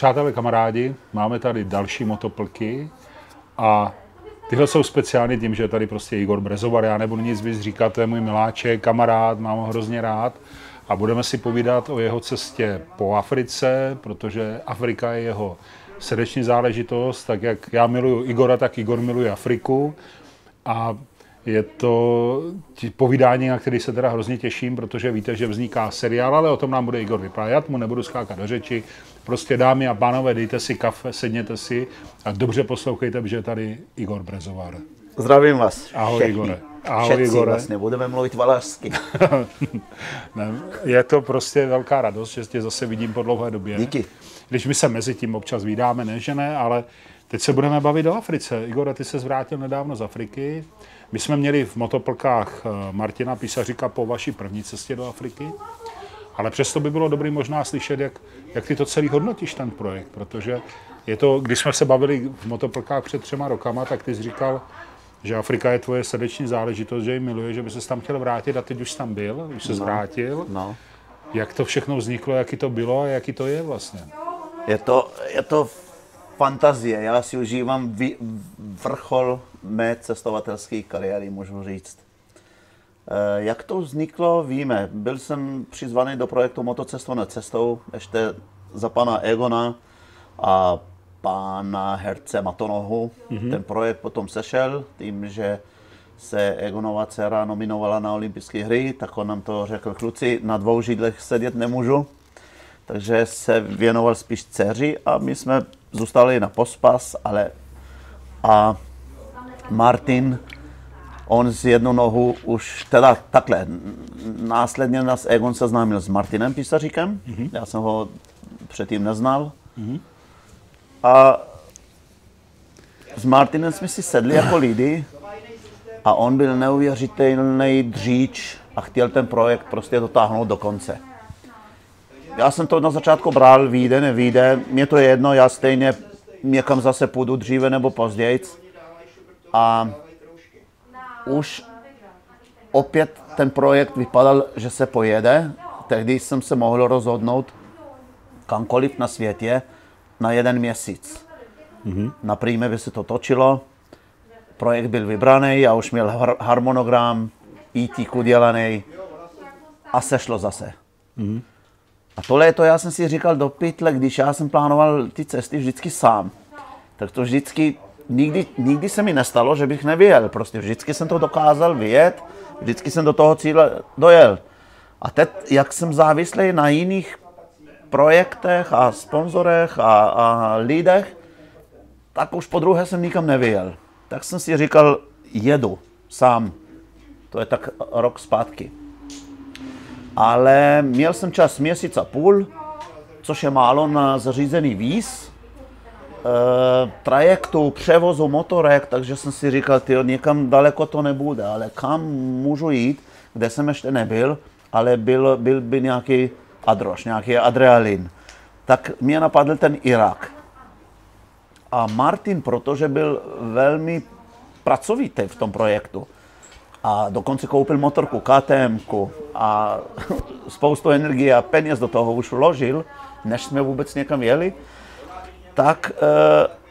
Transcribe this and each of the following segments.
přátelé, kamarádi, máme tady další motoplky a tyhle jsou speciální tím, že je tady prostě Igor Brezovar, já nebudu nic víc říkat, to je můj miláček, kamarád, mám ho hrozně rád. A budeme si povídat o jeho cestě po Africe, protože Afrika je jeho srdeční záležitost, tak jak já miluju Igora, tak Igor miluje Afriku. A je to povídání, na který se teda hrozně těším, protože víte, že vzniká seriál, ale o tom nám bude Igor vyprávět, mu nebudu skákat do řeči. Prostě dámy a pánové, dejte si kafe, sedněte si a dobře poslouchejte, že je tady Igor Brezovar. Zdravím vás. Ahoj všechny. Igore. Ahoj Všetci Igore. vlastně, budeme mluvit valašsky. je to prostě velká radost, že tě zase vidím po dlouhé době. Díky. Když my se mezi tím občas vydáme, ne, že ne, ale teď se budeme bavit o Africe. Igor, ty se zvrátil nedávno z Afriky. My jsme měli v motoplkách eh, Martina Písaříka po vaší první cestě do Afriky, ale přesto by bylo dobré možná slyšet, jak, jak ty to celý hodnotíš, ten projekt, protože je to, když jsme se bavili v motoplkách před třema rokama, tak ty jsi říkal, že Afrika je tvoje srdeční záležitost, že ji miluje, že by se tam chtěl vrátit a teď už tam byl, už se no. vrátil. No. Jak to všechno vzniklo, jaký to bylo a jaký to je vlastně? Je to, je to fantazie. Já si užívám vrchol mé cestovatelské kariéry, můžu říct. E, jak to vzniklo, víme. Byl jsem přizvaný do projektu Motocesto na cestou, ještě za pana Egona a pána herce Matonohu. Mm-hmm. Ten projekt potom sešel tím, že se Egonova dcera nominovala na olympijské hry, tak on nám to řekl, kluci, na dvou židlech sedět nemůžu, takže se věnoval spíš dceři a my jsme zůstali na pospas, ale a Martin, on z jednu nohu už, teda takhle, následně nás Egon seznámil s Martinem Písaříkem, mm-hmm. já jsem ho předtím neznal. Mm-hmm. A s Martinem jsme si sedli jako lidi a on byl neuvěřitelný dříč a chtěl ten projekt prostě dotáhnout do konce. Já jsem to na začátku bral, vyjde, nevyjde, mě to je jedno, já stejně někam zase půjdu dříve nebo později. A už opět ten projekt vypadal, že se pojede. Tehdy jsem se mohl rozhodnout kamkoliv na světě na jeden měsíc. Mm-hmm. Na by se to točilo, projekt byl vybraný, já už měl har- harmonogram, ET udělaný a sešlo zase. Mm-hmm. A tohle je to, já jsem si říkal do pytle, když já jsem plánoval ty cesty vždycky sám. Tak to vždycky, nikdy, nikdy se mi nestalo, že bych nevyjel. Prostě vždycky jsem to dokázal vyjet, vždycky jsem do toho cíle dojel. A teď, jak jsem závislý na jiných projektech a sponzorech a, a lidech, tak už po druhé jsem nikam nevyjel. Tak jsem si říkal, jedu sám. To je tak rok zpátky. Ale měl jsem čas měsíc a půl, což je málo na zařízený víz, e, trajektu, převozu motorek, takže jsem si říkal, ty někam daleko to nebude, ale kam můžu jít, kde jsem ještě nebyl, ale byl, byl by nějaký adroš, nějaký adrenalin. Tak mě napadl ten Irak. A Martin, protože byl velmi pracovitý v tom projektu, a dokonce koupil motorku, KTM a spoustu energie a peněz do toho už vložil, než jsme vůbec někam jeli, tak uh,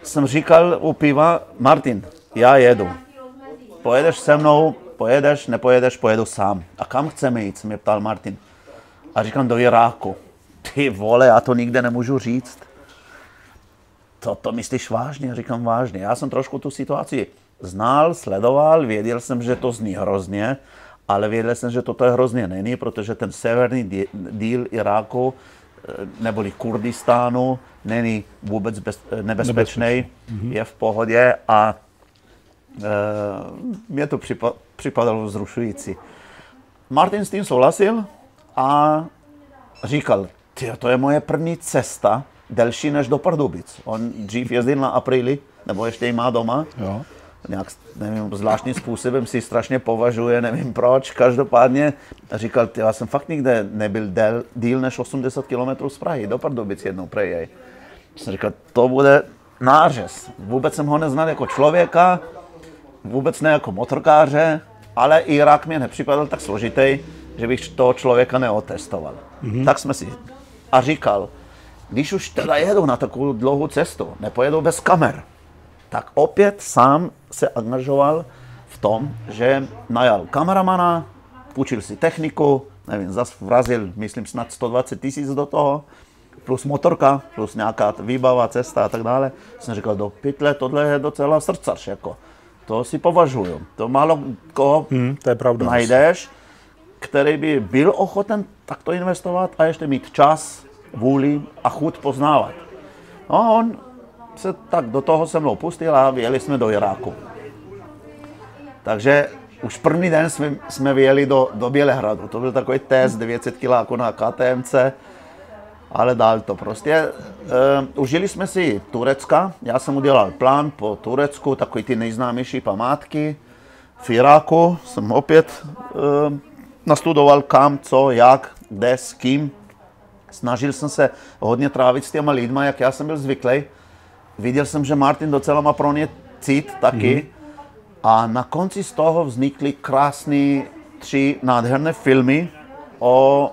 jsem říkal u piva, Martin, já jedu. Pojedeš se mnou, pojedeš, nepojedeš, pojedu sám. A kam chceme jít, se mě ptal Martin. A říkám, do Iráku. Ty vole, já to nikde nemůžu říct. To, to myslíš vážně? Říkám vážně. Já jsem trošku tu situaci znal, sledoval, věděl jsem, že to zní hrozně, ale věděl jsem, že toto je hrozně není, protože ten severní díl Iráku neboli Kurdistánu není vůbec bez, nebezpečný, mm-hmm. je v pohodě a e, mě to připa, připadalo vzrušující. Martin s tím souhlasil a říkal, to je moje první cesta, delší než do Pardubic. On dřív jezdil na apríli, nebo ještě ji má doma. Jo nějak, nevím, zvláštním způsobem si strašně považuje, nevím proč, každopádně říkal, ty, já jsem fakt nikde nebyl del, díl než 80 km z Prahy, do Pardubic jednou prej. Jsem říkal, to bude nářez. Vůbec jsem ho neznal jako člověka, vůbec ne jako motorkáře, ale Irak mě nepřipadal tak složitý, že bych toho člověka neotestoval. Mm-hmm. Tak jsme si a říkal, když už teda jedou na takovou dlouhou cestu, nepojedou bez kamer, tak opět sám se angažoval v tom, že najal kameramana, půjčil si techniku, nevím, zase vrazil, myslím, snad 120 tisíc do toho, plus motorka, plus nějaká výbava, cesta a tak dále. Jsem říkal, do pytle, tohle je docela srdcař, jako. To si považuju. To málo koho Hmm, to je pravda. najdeš, který by byl ochoten takto investovat a ještě mít čas, vůli a chuť poznávat. No a on se tak do toho se mnou pustil a vyjeli jsme do Iráku. Takže už první den jsme, jsme vyjeli do, do Bělehradu. To byl takový test 900 kg na KTMC, ale dál to prostě. Uh, užili jsme si Turecka, já jsem udělal plán po Turecku, takový ty nejznámější památky. V Iráku jsem opět uh, nastudoval kam, co, jak, kde, s kým. Snažil jsem se hodně trávit s těma lidma, jak já jsem byl zvyklý. Viděl jsem, že Martin docela má pro ně cít taky. Mm-hmm. A na konci z toho vznikly krásné tři nádherné filmy o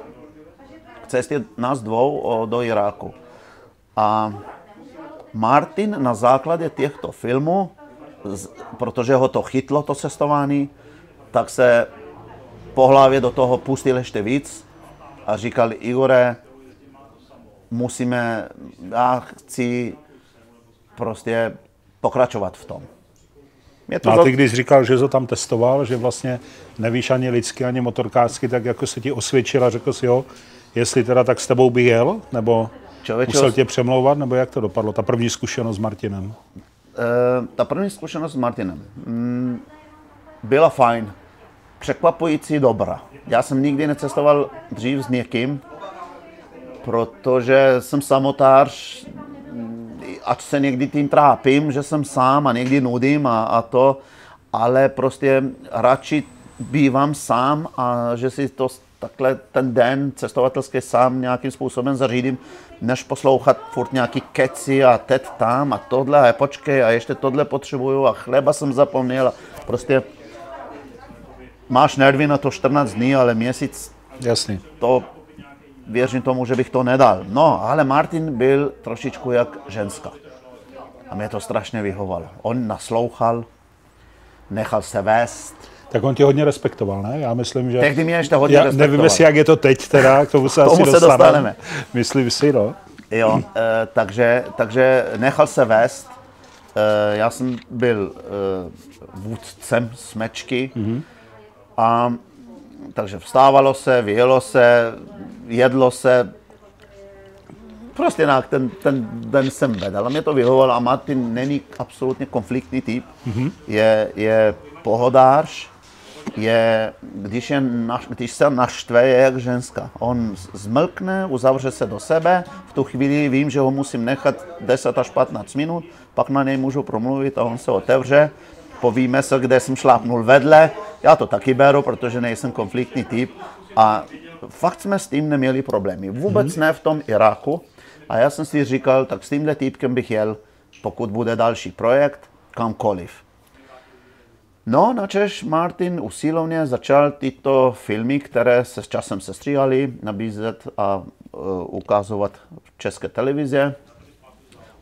cestě nás dvou o, do Iráku. A Martin na základě těchto filmů, z- protože ho to chytlo, to cestování, tak se po hlavě do toho pustil ještě víc a říkal, Igore, musíme, já chci prostě pokračovat v tom. Mě No a ty když říkal, že to tam testoval, že vlastně nevíš ani lidsky, ani motorkářsky, tak jako se ti osvědčil a řekl si jo, jestli teda tak s tebou bych jel, nebo Člověče, musel tě přemlouvat, nebo jak to dopadlo, ta první zkušenost s Martinem? Eh, ta první zkušenost s Martinem mm, byla fajn, překvapující dobrá. Já jsem nikdy necestoval dřív s někým, protože jsem samotář, ať se někdy tím trápím, že jsem sám a někdy nudím a, a to, ale prostě radši bývám sám a že si to takhle ten den cestovatelský sám nějakým způsobem zařídím, než poslouchat furt nějaký keci a teď tam a tohle a počkej a ještě tohle potřebuju a chleba jsem zapomněl a prostě máš nervy na to 14 dní, ale měsíc Jasný. to věřím tomu, že bych to nedal. No, ale Martin byl trošičku jak ženská. A mě to strašně vyhovalo. On naslouchal, nechal se vést. Tak on tě hodně respektoval, ne? Já myslím, že... Tehdy mě ještě hodně Já respektoval. nevím, jestli jak je to teď teda, k tomu se K tomu asi se dostaneme. dostaneme. Myslím si, no. Jo, e, takže, takže nechal se vést. E, já jsem byl e, vůdcem smečky. Mm-hmm. A takže vstávalo se, vyjelo se, jedlo se. Prostě nějak ten, ten den jsem vedl a mě to vyhovovalo a Martin není absolutně konfliktní typ. Mm-hmm. Je, je pohodář, je, když, je naš, když se naštve, je jak ženská. On zmlkne, uzavře se do sebe, v tu chvíli vím, že ho musím nechat 10 až 15 minut, pak na něj můžu promluvit a on se otevře, povíme se, kde jsem šlápnul vedle, já to taky beru, protože nejsem konfliktní typ a fakt jsme s tím neměli problémy. Vůbec mm-hmm. ne v tom Iráku a já jsem si říkal, tak s tímhle týpkem bych jel, pokud bude další projekt, kamkoliv. No, načež Martin usilovně začal tyto filmy, které se s časem sestříhaly, nabízet a uh, ukazovat v české televize.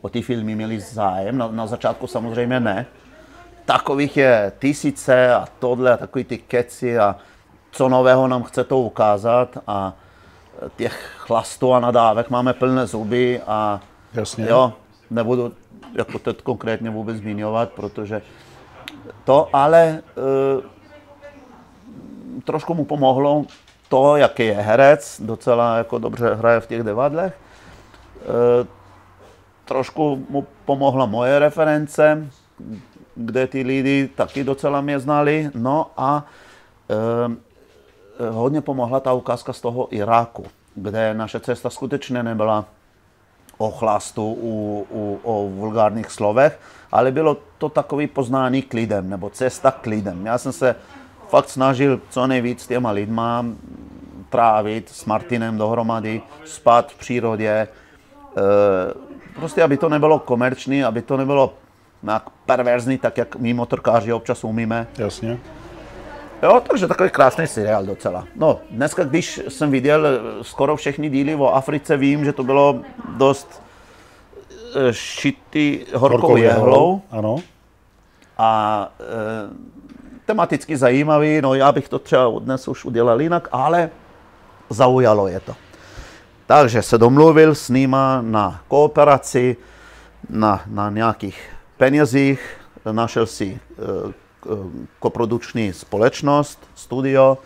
O ty filmy měli zájem, na, na začátku samozřejmě ne. Takových je tisíce a tohle, a takový ty keci a co nového nám chce to ukázat a těch chlastů a nadávek máme plné zuby a Jasně. jo, nebudu jako teď konkrétně vůbec zmiňovat, protože to ale e, trošku mu pomohlo to, jaký je herec, docela jako dobře hraje v těch devadlech. E, trošku mu pomohla moje reference, kde ty lidi taky docela mě znali. No a e, hodně pomohla ta ukázka z toho Iráku, kde naše cesta skutečně nebyla o chlastu, u, u, o vulgárních slovech, ale bylo to takový poznání klidem, nebo cesta klidem. Já jsem se fakt snažil co nejvíc s těma lidma trávit s Martinem dohromady, spát v přírodě, e, prostě aby to nebylo komerční, aby to nebylo nějak perverzní, tak jak my motorkáři občas umíme. Jasně. Jo, takže takový krásný seriál docela. No, dneska, když jsem viděl eh, skoro všechny díly o Africe, vím, že to bylo dost eh, šitý horkou jehlou Ano. a e, tematicky zajímavý, no já bych to třeba dnes už udělal jinak, ale zaujalo je to. Takže se domluvil s nima na kooperaci, na, na nějakých penězích, našel si e, koprodukční společnost, studio,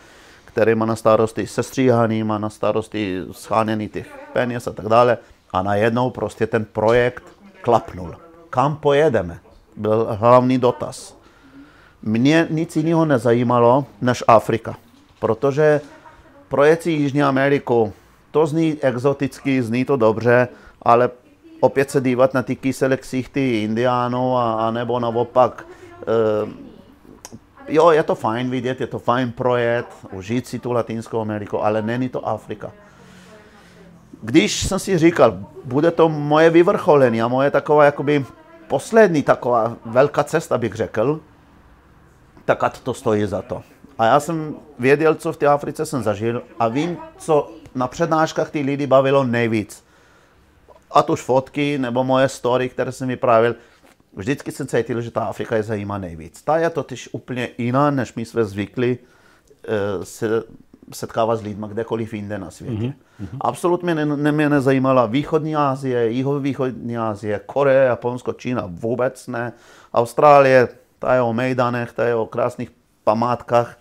který má na starosti sestříhání, má na starosti schánění těch peněz a tak dále. A najednou prostě ten projekt klapnul. Kam pojedeme? Byl hlavní dotaz. Mě nic jiného nezajímalo než Afrika, protože projet si Jižní Ameriku, to zní exoticky, zní to dobře, ale opět se dívat na ty kysele ksichty indiánů a, a nebo naopak e, jo, je to fajn vidět, je to fajn projet, užít si tu Latinskou Ameriku, ale není to Afrika. Když jsem si říkal, bude to moje vyvrcholení a moje taková jakoby poslední taková velká cesta, bych řekl, tak ať to stojí za to. A já jsem věděl, co v té Africe jsem zažil a vím, co na přednáškách ty lidi bavilo nejvíc. A už fotky nebo moje story, které jsem vyprávěl, vždycky jsem cítil, že ta Afrika je zajímá nejvíc. Ta je totiž úplně jiná, než my jsme zvykli uh, se setkávat s lidmi kdekoliv jinde na světě. Mm-hmm. Absolutně ne, ne, mě nezajímala východní Asie, jihovýchodní Asie, Korea, Japonsko, Čína, vůbec ne. Austrálie, ta je o mejdanech, ta je o krásných památkách,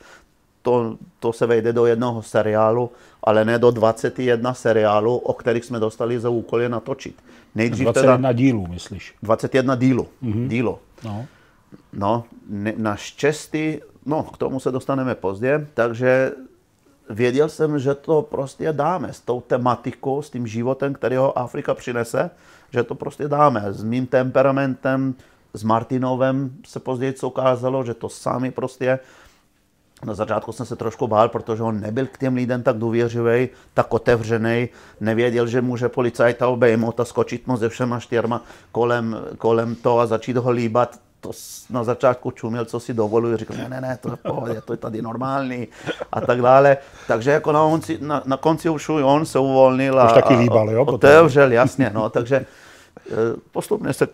to, to se vejde do jednoho seriálu, ale ne do 21 seriálů, o kterých jsme dostali za úkol je natočit. Nejdřív 21 teda, dílů, myslíš? 21 dílů. Mm-hmm. dílo. No, no ne, naštěstí, no k tomu se dostaneme později, takže věděl jsem, že to prostě dáme s tou tematikou, s tím životem, který ho Afrika přinese, že to prostě dáme. S mým temperamentem, s Martinovem se později ukázalo, že to sami prostě na začátku jsem se trošku bál, protože on nebyl k těm lidem tak důvěřivý, tak otevřený, nevěděl, že může policajta obejmout a skočit mu ze všema čtyřma kolem, kolem toho a začít ho líbat. To na začátku čuměl, co si dovoluje, říkal, ne, ne, ne, to je pohodě, to je tady normální a tak dále. Takže jako na, konci, na, na konci už on se uvolnil a, už taky líbal, jo, otevřel, jasně, no, takže eh, postupně se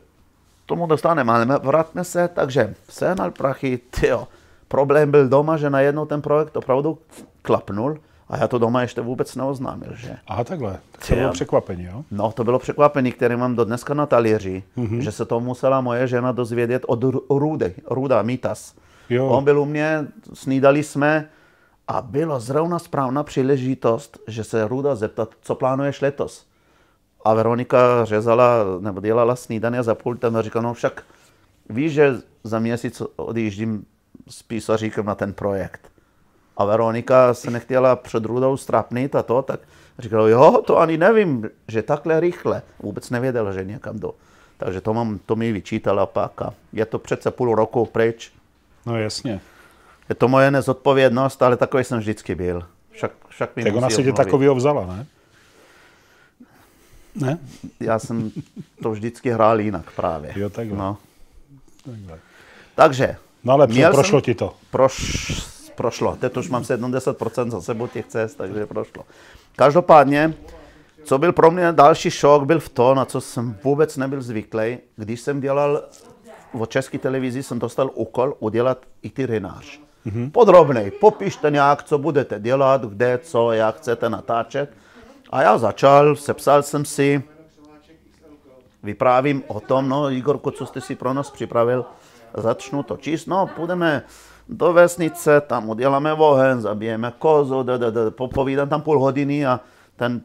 tomu dostaneme, ale vrátme se, takže sehnal prachy, tyjo, problém byl doma, že najednou ten projekt opravdu klapnul a já to doma ještě vůbec neoznámil, že? Aha, takhle. To bylo překvapení, jo? No, to bylo překvapení, které mám do dneska na talíři, mm-hmm. že se to musela moje žena dozvědět od Rudy, Ruda Mitas. Jo. On byl u mě, snídali jsme a bylo zrovna správná příležitost, že se Ruda zeptat, co plánuješ letos. A Veronika řezala, nebo dělala snídaně za pultem a říkala, no však víš, že za měsíc odjíždím s písaříkem na ten projekt. A Veronika se nechtěla před Rudou strapnit a to, tak říkala, jo, to ani nevím, že takhle rychle. Vůbec nevěděla, že někam do. Takže to, mám, to mi vyčítala pak a je to přece půl roku pryč. No jasně. Je to moje nezodpovědnost, ale takový jsem vždycky byl. Však, však mi tak ona si tě takový vzala, ne? Ne? Já jsem to vždycky hrál jinak právě. Jo, takhle. No. takhle. Takže No ale Měl prošlo ti to. Proš, prošlo. Teď už mám 70% za sebou těch cest, takže prošlo. Každopádně, co byl pro mě další šok, byl v to, na co jsem vůbec nebyl zvyklý. Když jsem dělal v české televizi, jsem dostal úkol udělat itinerář. Mm-hmm. Podrobnej, popište nějak, co budete dělat, kde, co, jak chcete natáčet. A já začal, sepsal jsem si, vyprávím o tom, no Igorko, co jste si pro nás připravil, začnu to číst, no půjdeme do vesnice, tam uděláme oheň, zabijeme kozu, da, da, da, popovídám tam půl hodiny a ten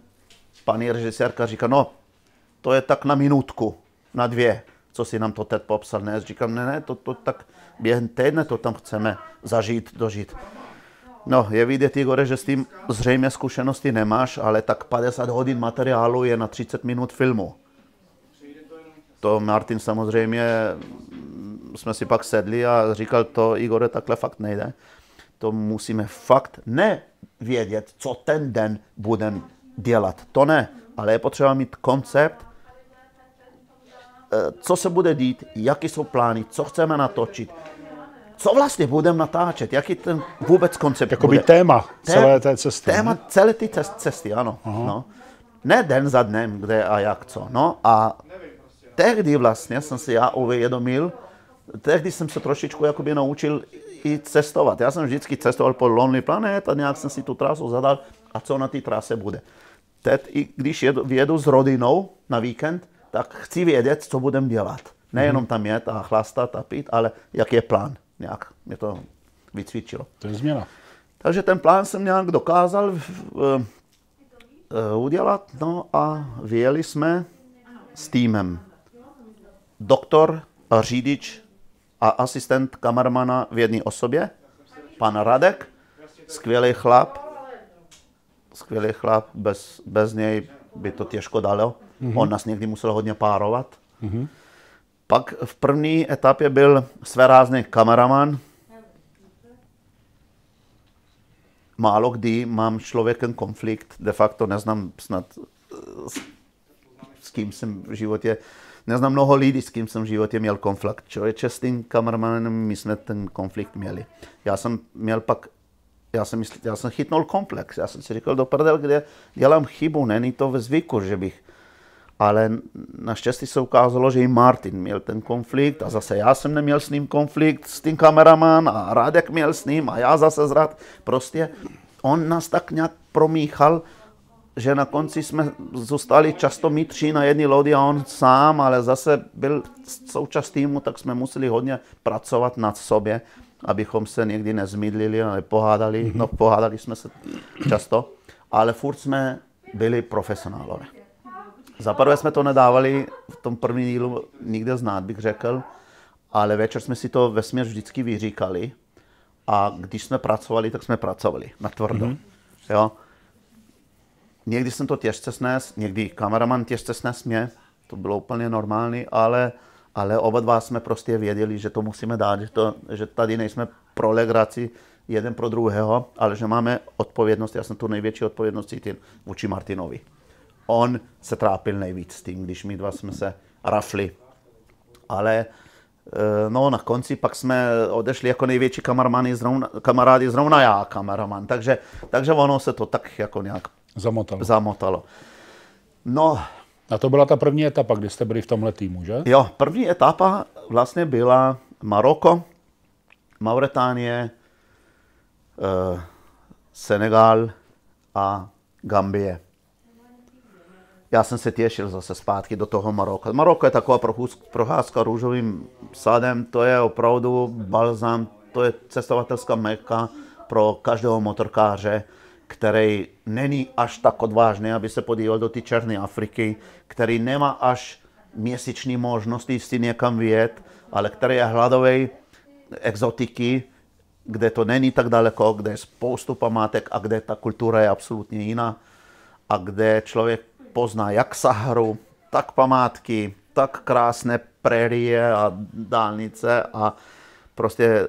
paní režisérka říká, no to je tak na minutku, na dvě, co si nám to teď popsal. Ne, říkám, ne, ne, to, to tak během týdne to tam chceme zažít, dožít. No, je vidět, Igore, že s tím zřejmě zkušenosti nemáš, ale tak 50 hodin materiálu je na 30 minut filmu. To Martin samozřejmě jsme si pak sedli a říkal to, Igore, takhle fakt nejde. To musíme fakt ne vědět, co ten den budeme dělat. To ne, ale je potřeba mít koncept, eh, co se bude dít, jaké jsou plány, co chceme natočit, co vlastně budeme natáčet, jaký ten vůbec koncept Jakoby bude. téma Té- celé té cesty. Téma ne? celé ty cest, cesty, ano. No. Ne den za dnem, kde a jak co. No a tehdy vlastně jsem si já uvědomil, tehdy jsem se trošičku jakoby naučil i cestovat. Já jsem vždycky cestoval po Lonely Planet a nějak jsem si tu trasu zadal a co na té trase bude. Teď, i když jedu, jedu s rodinou na víkend, tak chci vědět, co budeme dělat. Nejenom tam jet a chlastat a pít, ale jak je plán. Nějak mě to vycvičilo. To je změna. Takže ten plán jsem nějak dokázal uh, uh, udělat, no a vyjeli jsme s týmem. Doktor a řidič a asistent kameramana v jedné osobě, pan Radek, skvělý chlap, skvělý chlap, bez, bez něj by to těžko dalo. Mm-hmm. On nás někdy musel hodně párovat. Mm-hmm. Pak v první etapě byl svérázný kameraman, málo kdy mám s člověkem konflikt, de facto neznám snad eh, s, s kým jsem v životě, neznám mnoho lidí, s kým jsem v životě měl konflikt. Člověče s tím kameramanem my jsme ten konflikt měli. Já jsem měl pak, já jsem, mysl, já jsem chytnul komplex, já jsem si říkal do prdel, kde dělám chybu, není to ve zvyku, že bych ale naštěstí se ukázalo, že i Martin měl ten konflikt a zase já jsem neměl s ním konflikt s tím kameraman a Radek měl s ním a já zase zrad. Prostě on nás tak nějak promíchal, že na konci jsme zůstali často my tři na jedné lodi a on sám, ale zase byl součást týmu, tak jsme museli hodně pracovat nad sobě, abychom se někdy nezmydlili a nepohádali. No pohádali jsme se často, ale furt jsme byli profesionálové. Za prvé jsme to nedávali v tom prvním dílu nikde znát, bych řekl, ale večer jsme si to vesměs vždycky vyříkali a když jsme pracovali, tak jsme pracovali na tvrdo. Mm-hmm. Jo? Někdy jsem to těžce snes, někdy kameraman těžce snes mě, to bylo úplně normální, ale, ale oba dva jsme prostě věděli, že to musíme dát, že, to, že tady nejsme pro legraci jeden pro druhého, ale že máme odpovědnost, já jsem tu největší odpovědnost cítil vůči Martinovi on se trápil nejvíc s tím, když my dva jsme se rafli. Ale no na konci pak jsme odešli jako největší zrovna, kamarádi, zrovna já kameraman, takže, takže ono se to tak jako nějak Zamotalo. zamotalo. No, A to byla ta první etapa, kdy jste byli v tomhle týmu, že? jo, první etapa vlastně byla Maroko, Mauritánie, eh, Senegal a Gambie. Já jsem se těšil zase zpátky do toho Maroka. Maroko je taková procházka růžovým sadem, to je opravdu balzam, to je cestovatelská meka pro každého motorkáře, který není až tak odvážný, aby se podíval do té Černé Afriky, který nemá až měsíční možnosti si někam vyjet, ale který je hladový exotiky, kde to není tak daleko, kde je spoustu památek a kde ta kultura je absolutně jiná a kde člověk pozná jak Saharu, tak památky, tak krásné prérie a dálnice a prostě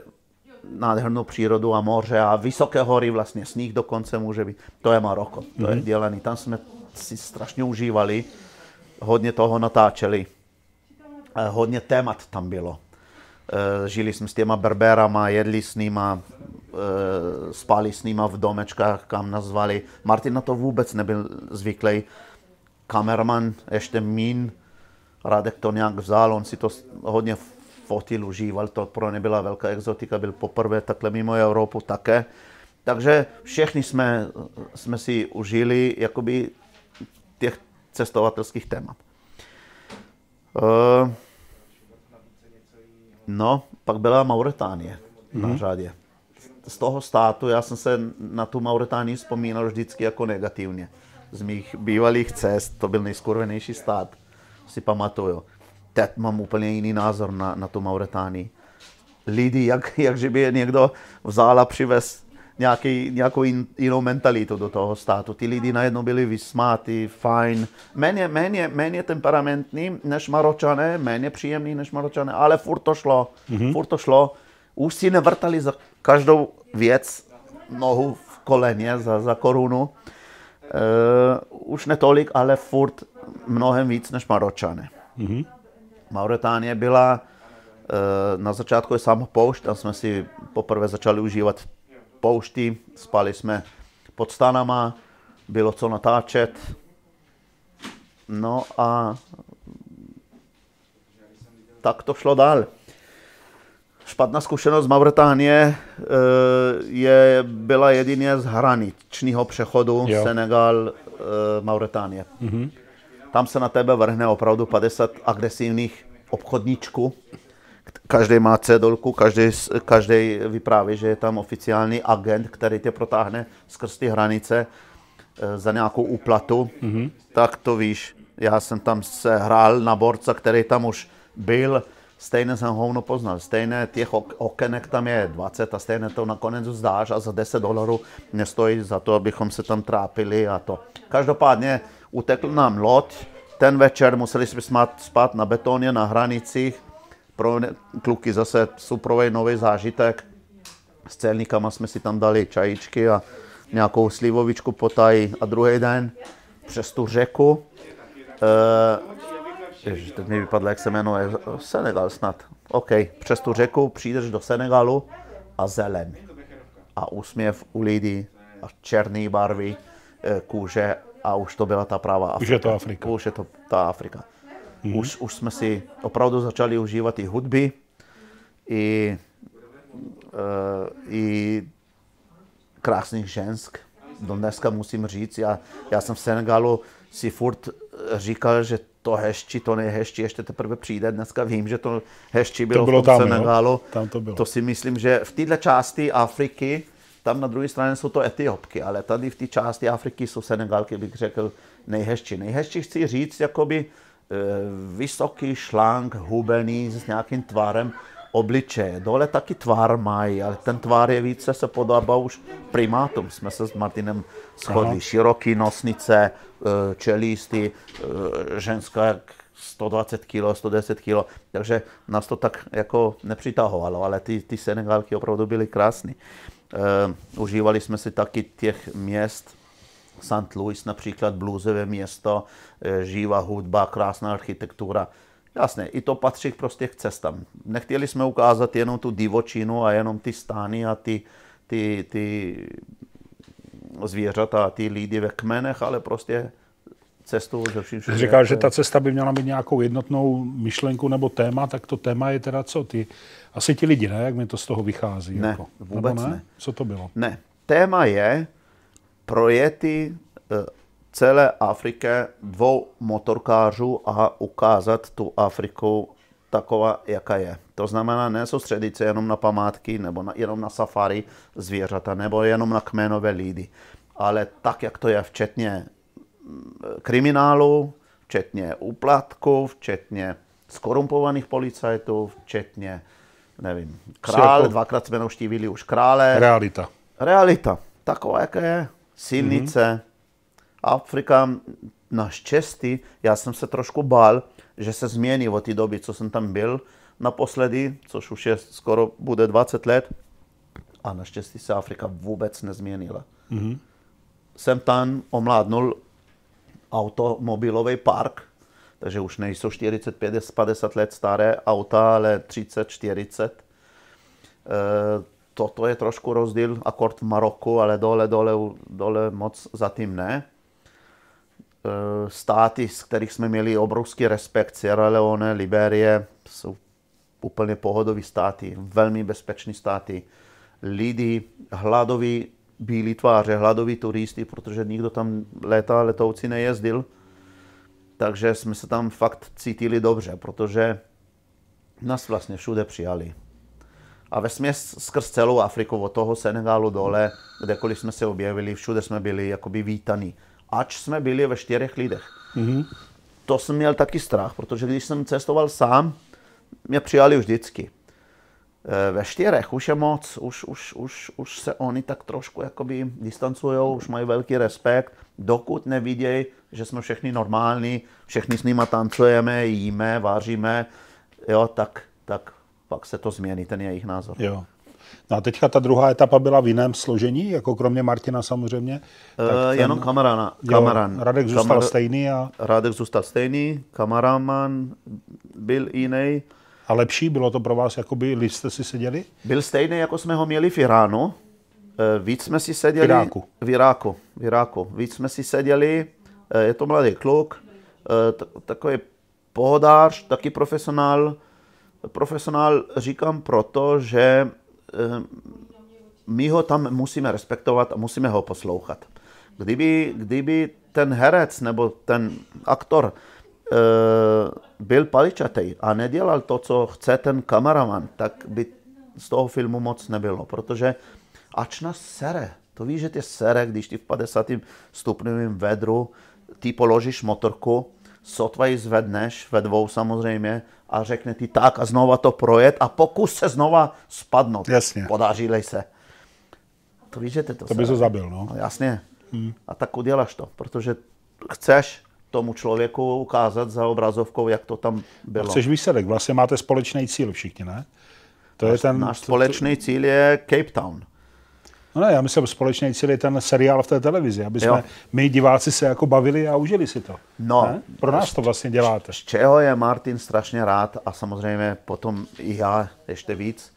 nádhernou přírodu a moře a vysoké hory, vlastně sníh dokonce může být. To je Maroko, to je dělaný. Tam jsme si strašně užívali, hodně toho natáčeli, Eh, hodně témat tam bylo. Eh, Žili jsme s těma berberama, jedli s nima, eh, spali s nima v domečkách, kam nazvali. Martin na to vůbec nebyl zvyklý. Kameraman ještě mín, Radek to nějak vzal, on si to hodně fotil, užíval, to pro ně byla velká exotika, byl poprvé takhle mimo Evropu také. Takže všechny jsme, jsme si užili jakoby těch cestovatelských témat. Eh, No, pak byla Mauritánie na řadě. Z toho státu já jsem se na tu Mauritánii vzpomínal vždycky jako negativně. Z mých bývalých cest to byl nejskurvenější stát, si pamatuju. Teď mám úplně jiný názor na, na tu Mauritánii. Lidi, jak, jak že by je někdo vzal a přivez nějaký, nějakou jin, jinou mentalitu do toho státu. Ty lidi najednou byli vysmátí, fajn, méně, méně, méně temperamentní než Maročané, méně příjemný než Maročané, ale furt to šlo, mm-hmm. furt to šlo. Už si nevrtali za každou věc nohu v koleně za, za korunu. Uh, už netolik, ale furt mnohem víc než Maročané. Mm-hmm. Mauritánie byla na začátku je sám poušť, tam jsme si poprvé začali užívat poušti, spali jsme pod stanama, bylo co natáčet. No a tak to šlo dál. Špatná zkušenost z Mauritánie eh, je, byla jedině z hraničního přechodu jo. Senegal, eh, Mauritánie. Mm-hmm. Tam se na tebe vrhne opravdu 50 agresivních obchodníčků. Každý má cedulku, každý, každý vypráví, že je tam oficiální agent, který tě protáhne skrz ty hranice eh, za nějakou úplatu. Mm-hmm. Tak to víš, já jsem tam se hrál na borca, který tam už byl, stejně jsem hovno poznal. Stejně těch okenek tam je 20 a stejně to nakonec zdáš a za 10 dolarů nestojí za to, abychom se tam trápili a to. Každopádně utekl nám loď, ten večer museli jsme spát, spát na betoně na hranicích, pro kluky zase suprovej nový zážitek. S celníkama jsme si tam dali čajičky a nějakou slivovičku potají a druhý den přes tu řeku. E, ježiš, teď mi vypadlo, jak se jmenuje, Senegal snad. OK, přes tu řeku přijdeš do Senegalu a zeleň. A úsměv u lidí a černé barvy e, kůže a už to byla ta pravá Afrika. Už je to Afrika. Už je to ta Afrika. Mm. Už, už jsme si opravdu začali užívat i hudby, i, uh, i krásných žensk. Do dneska musím říct, já, já jsem v Senegalu si furt říkal, že to hešči, to nejhešči ještě teprve přijde. Dneska vím, že to hešči bylo, to bylo v tom tam, Senegalu. Tam to, bylo. to si myslím, že v této části Afriky, tam na druhé straně jsou to Etiopky, ale tady v té části Afriky jsou Senegalky, bych řekl, nejhezčí. Nejhezčí chci říct, jakoby Eh, vysoký šlank, hubený, s nějakým tvarem obličeje. Dole taky tvár mají, ale ten tvár je více se podobá už primátům. Jsme se s Martinem shodli. Aha. Široký nosnice, eh, čelisty, eh, ženská jak 120 kg, 110 kg, takže nás to tak jako nepřitahovalo, ale ty, ty Senegalky opravdu byly krásné. Uh, užívali jsme si taky těch měst, St. Louis například, bluesové město, eh, živá hudba, krásná architektura. Jasně, i to patří prostě k cestám. Nechtěli jsme ukázat jenom tu divočinu a jenom ty stány a ty, ty, ty zvířata a ty lidi ve kmenech, ale prostě cestu že vším všude. Říkáš, že ta cesta by měla mít nějakou jednotnou myšlenku nebo téma, tak to téma je teda co? Ty, asi ti lidi, ne? Jak mi to z toho vychází? Ne, jako. vůbec ne? ne. Co to bylo? Ne. Téma je, projety celé Afrike dvou motorkářů a ukázat tu Afriku taková, jaká je. To znamená nesoustředit se jenom na památky nebo na, jenom na safari zvířata nebo jenom na kmenové lidi, ale tak, jak to je, včetně mm, kriminálu, včetně úplatků, včetně skorumpovaných policajtů, včetně, nevím, král, jako... dvakrát jsme navštívili už krále. Realita. Realita, taková, jaká je silnice. Mm-hmm. Afrika naštěstí, já jsem se trošku bál, že se změní od té doby, co jsem tam byl naposledy, což už je skoro bude 20 let. A naštěstí se Afrika vůbec nezměnila. Mm-hmm. Jsem tam omládnul automobilový park, takže už nejsou 40-50 let staré auta, ale 30-40 toto je trošku rozdíl, akord v Maroku, ale dole, dole, dole moc zatím ne. E, státy, z kterých jsme měli obrovský respekt, Sierra Leone, Liberie, jsou úplně pohodové státy, velmi bezpečné státy. Lidi, hladoví bílí tváře, hladoví turisti, protože nikdo tam léta letoucí nejezdil. Takže jsme se tam fakt cítili dobře, protože nás vlastně všude přijali a ve směs skrz celou Afriku, od toho Senegalu dole, kdekoliv jsme se objevili, všude jsme byli jakoby vítaní. Ač jsme byli ve čtyřech lidech. Mm-hmm. To jsem měl taky strach, protože když jsem cestoval sám, mě přijali vždycky. E, ve čtyřech už je moc, už, už, už, už se oni tak trošku jakoby distancují, už mají velký respekt, dokud nevidějí, že jsme všichni normální, všichni s nimi tancujeme, jíme, vážíme, jo, tak, tak pak se to změní, ten jejich názor. Jo. No a teďka ta druhá etapa byla v jiném složení, jako kromě Martina samozřejmě. Tak uh, ten, jenom kamarana, kamaran. Jo, Radek zůstal Kamar, stejný a... Radek zůstal stejný, kameraman byl jiný. A lepší? Bylo to pro vás, jakoby, když jste si seděli? Byl stejný, jako jsme ho měli v Iránu. Eh, Víc jsme si seděli... V Iráku. V Iráku. V Iráku. Víc jsme si seděli, eh, je to mladý kluk, takový pohodář, taky profesionál. Profesionál říkám proto, že my ho tam musíme respektovat a musíme ho poslouchat. Kdyby, kdyby ten herec nebo ten aktor e, byl paličatý a nedělal to, co chce ten kameraman, tak by z toho filmu moc nebylo, protože ač nás sere, to víš, že tě sere, když ty v 50 stupňovém vedru ty položíš motorku, sotva ji zvedneš, ve dvou samozřejmě, a řekne ti tak a znova to projet a pokus se znova spadnout. Jasně. Podaří se. To víš, že to To by to zabil, no. No jasně. Hmm. A tak uděláš to, protože chceš tomu člověku ukázat za obrazovkou, jak to tam bylo. Chceš výsledek, vlastně máte společný cíl všichni, ne? To je ten, Náš to- společný cíl je Cape Town. No ne, já myslím, společný cíl je ten seriál v té televizi, aby Jo. jsme my diváci se jako bavili a užili si to. No. Ne? Pro nás to vlastně děláte. Z čeho je Martin strašně rád a samozřejmě potom i já ještě víc,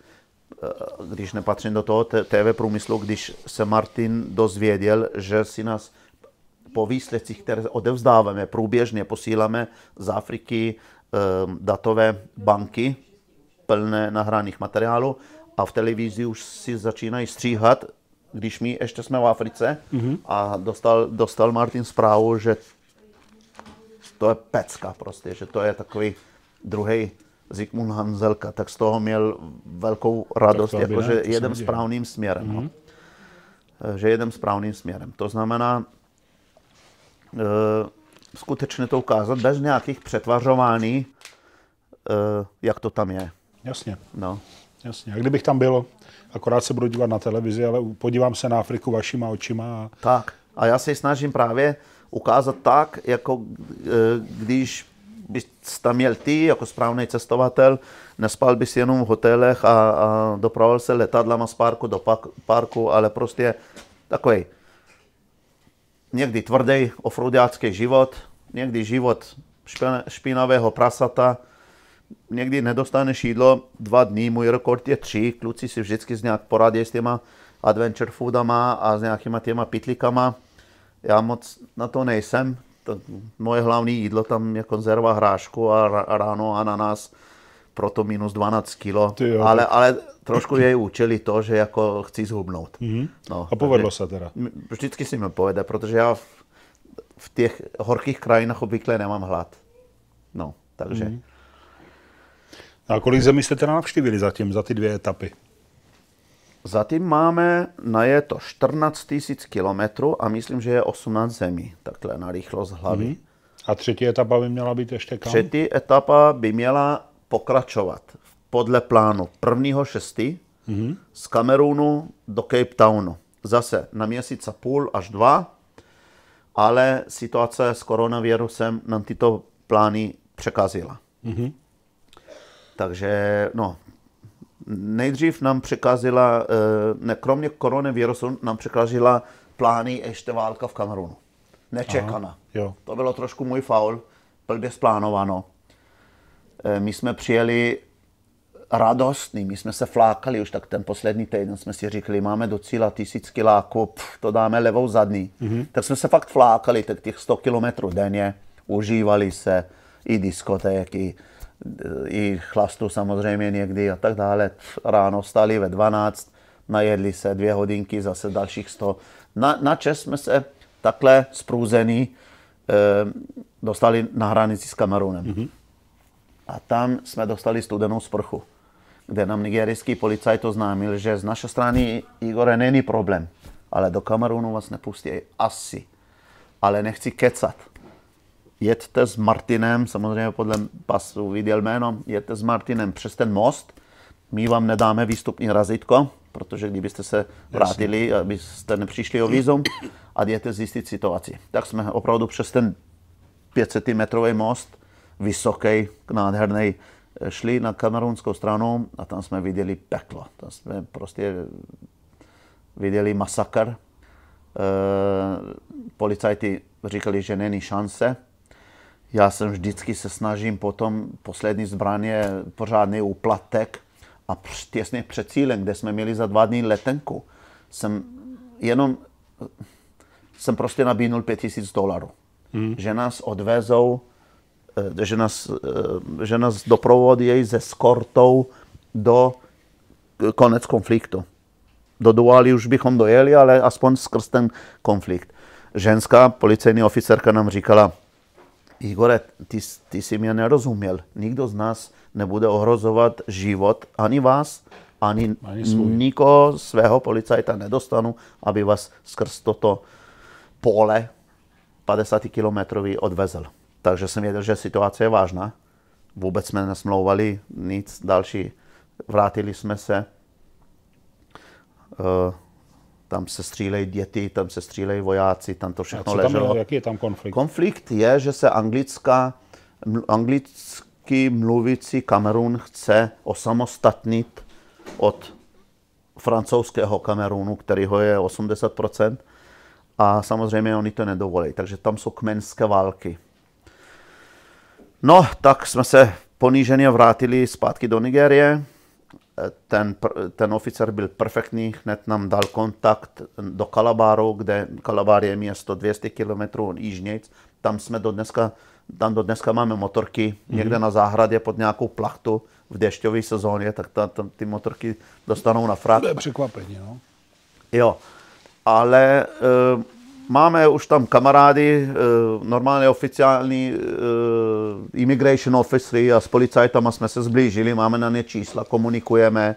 eh, když nepatřím do toho TV průmyslu, když se Martin dozvěděl, že si nás po výsledcích, které odevzdáváme, průběžně posíláme z Afriky eh, datové banky plné nahraných materiálů a v televizi už si začínají stříhat, když my ještě jsme v Africe mm-hmm. a dostal, dostal Martin zprávu, že to je pecka prostě, že to je takový druhý Zikmund Hanzelka, tak z toho měl velkou radost, jakože jedem správným směrem. Mm-hmm. No. Že jedem správným směrem. To znamená, e, skutečně to ukázat bez nějakých přetvařování, e, jak to tam je. Jasně, No. jasně. A kdybych tam byl, akorát se budu dívat na televizi, ale podívám se na Afriku vašima očima a Tak. A já se snažím právě ukázat tak, jako e, když bys tam měl ty jako správný cestovatel, nespal bys jenom v hotelech a, a dopravoval se letadlama z parku do parku, ale prostě takový někdy tvrdý offroadiácký život, někdy život špina- špinavého prasata, někdy nedostaneš jídlo dva dny, můj rekord je tři, kluci si vždycky z nějak poradí s těma adventure foodama a s nějakýma těma pitlikama. Já moc na to nejsem. To, moje hlavní jídlo tam je konzerva hrášku a ráno ananas, proto minus 12 kilo. Ty jo, ale, ale trošku jej učili to, že jako chci zhubnout. Mm-hmm. No, a povedlo takže- se teda. Vždycky si mi povede, protože já v, v těch horkých krajinách obvykle nemám hlad. No, takže. Mm. A kolik zemí jste teda navštívili zatím, za ty dvě etapy? Zatím máme na je to 14 000 kilometrů a myslím, že je 18 zemí, takhle na rychlost hlavy. Mm. A třetí etapa by měla být ještě kam? Třetí etapa by měla pokračovat podle plánu 1.6. Mm. z Kamerunu do Cape Townu. Zase na měsíc a půl až dva, ale situace s koronavirusem nám tyto plány překazila. Mm. Takže no, nejdřív nám překazila, eh, ne, kromě koronavirusu nám překazila plány ještě válka v Kamerunu. Nečekaná. jo. To bylo trošku můj faul, blbě splánováno. Eh, My jsme přijeli radostný, my jsme se flákali už tak ten poslední týden, jsme si říkali, máme do cíla tisíc kiláků, pff, to dáme levou zadní. Mm-hmm. Tak jsme se fakt flákali, tak těch 100 kilometrů denně, užívali se i diskotéky, i chlastu samozřejmě někdy a tak dále. Ráno vstali ve 12, najedli se dvě hodinky, zase dalších 100. Na, na čes jsme se takhle sprůzený eh, dostali na hranici s Kamerunem. Mm-hmm. A tam jsme dostali studenou sprchu, kde nám nigerijský policajt oznámil, že z naší strany, Igore, není problém, ale do Kamerunu vás nepustí asi. Ale nechci kecat. Jeďte s Martinem, samozřejmě podle pasu viděl jméno, jeďte s Martinem přes ten most, my vám nedáme výstupní razítko, protože kdybyste se vrátili, abyste nepřišli o vízum a jdete zjistit situaci. Tak jsme opravdu přes ten 500 metrový most, vysoký, nádherný, šli na kamerunskou stranu a tam jsme viděli peklo. Tam jsme prostě viděli masakr. E, policajti říkali, že není šance. Já jsem vždycky se snažím potom, poslední zbraně, pořádný úplatek a těsně před cílem, kde jsme měli za dva dny letenku, jsem jenom jsem prostě nabídnul 5000 dolarů. Hmm. Že nás odvezou, eh, že nás, eh, že nás doprovodí se skortou do konec konfliktu. Do duály už bychom dojeli, ale aspoň skrz ten konflikt. Ženská policejní oficerka nám říkala, Igore, ty, ty jsi mě nerozuměl. Nikdo z nás nebude ohrozovat život ani vás, ani, ani nikoho svého policajta nedostanu, aby vás skrz toto pole 50 kilometrový odvezl. Takže jsem věděl, že situace je vážná. Vůbec jsme nesmlouvali nic další. Vrátili jsme se. Uh, tam se střílejí děti, tam se střílejí vojáci, tam to všechno leželo. Tam, jaký je tam konflikt? Konflikt je, že se anglická, anglicky mluvící Kamerun chce osamostatnit od francouzského Kamerunu, kterýho je 80%, a samozřejmě oni to nedovolí. Takže tam jsou kmenské války. No, tak jsme se poníženě vrátili zpátky do Nigérie. Ten, ten oficer byl perfektní, hned nám dal kontakt do Kalabáru, kde Kalabár je město 200 km jižnějc. Tam jsme do dneska, tam do dneska máme motorky mm-hmm. někde na zahradě pod nějakou plachtu v dešťové sezóně, tak ta, ta, ty motorky dostanou na frak. To je překvapení, no. Jo, ale e, máme už tam kamarády, e, normálně oficiální e, immigration officery a s policajtama jsme se zblížili, máme na ně čísla, komunikujeme.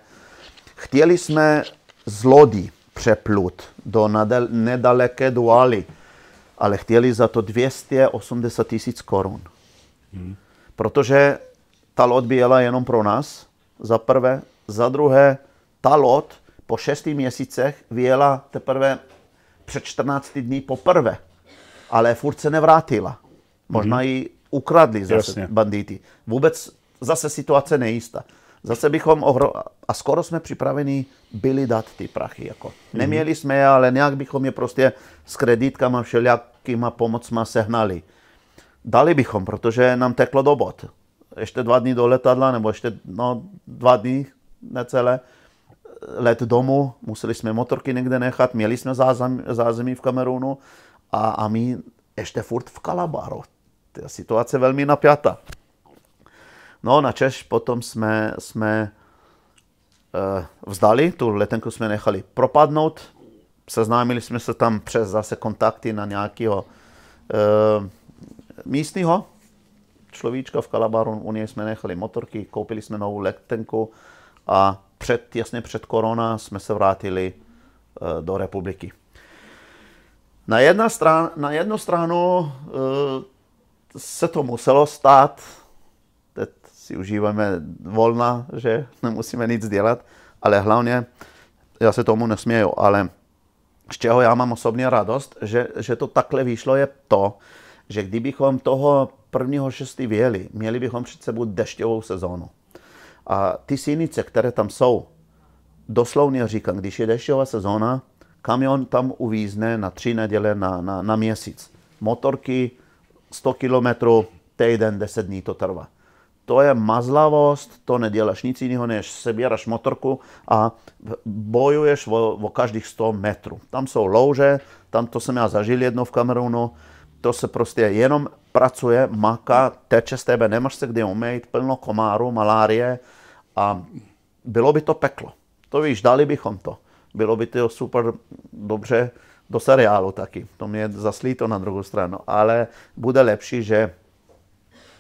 Chtěli jsme z lodi přeplut do nedaleké duály, ale chtěli za to 280 tisíc korun. Hmm. Protože ta loď by jela jenom pro nás, za prvé. Za druhé, ta loď po šesti měsících vyjela teprve před 14 dní poprvé, ale furt se nevrátila. Možná mm-hmm. ji ukradli zase Jasně. bandity. Vůbec zase situace nejistá. Zase bychom ohro... A skoro jsme připraveni byli dát ty prachy. Jako. Mm-hmm. Neměli jsme je, ale nějak bychom je prostě s kreditkama všelijakýma pomocma sehnali. Dali bychom, protože nám teklo do bod. Ještě dva dny do letadla, nebo ještě no, dva dny necelé let domů, museli jsme motorky někde nechat, měli jsme zázemí, zázemí v Kamerunu a, a my ještě furt v Kalabaru. Ta situace velmi napjatá. No na Češ potom jsme, jsme uh, vzdali, tu letenku jsme nechali propadnout, seznámili jsme se tam přes zase kontakty na nějakého uh, místního človíčka v Kalabaru, u něj jsme nechali motorky, koupili jsme novou letenku a před, těsně před korona jsme se vrátili uh, do republiky. Na, jedna stran, na jednu stranu uh, se to muselo stát, teď si užíváme volna, že nemusíme nic dělat, ale hlavně, já se tomu nesměju, ale z čeho já mám osobně radost, že, že to takhle vyšlo, je to, že kdybychom toho prvního šestý věli, měli bychom před sebou dešťovou sezónu. A ty silnice, které tam jsou, doslovně říkám, když je dešťová sezóna, kamion tam uvízne na tři neděle na, na, na měsíc. Motorky 100 km, týden, 10 dní to trvá. To je mazlavost, to neděláš nic jiného, než sebíraš motorku a bojuješ o, o každých 100 metrů. Tam jsou louže, tam to jsem já zažil jednou v Kamerunu, to se prostě jenom pracuje, maká, teče z tebe, nemáš se kde umýt, plno komáru, malárie a bylo by to peklo. To víš, dali bychom to. Bylo by to super dobře do seriálu taky. To mě zaslí to na druhou stranu. Ale bude lepší, že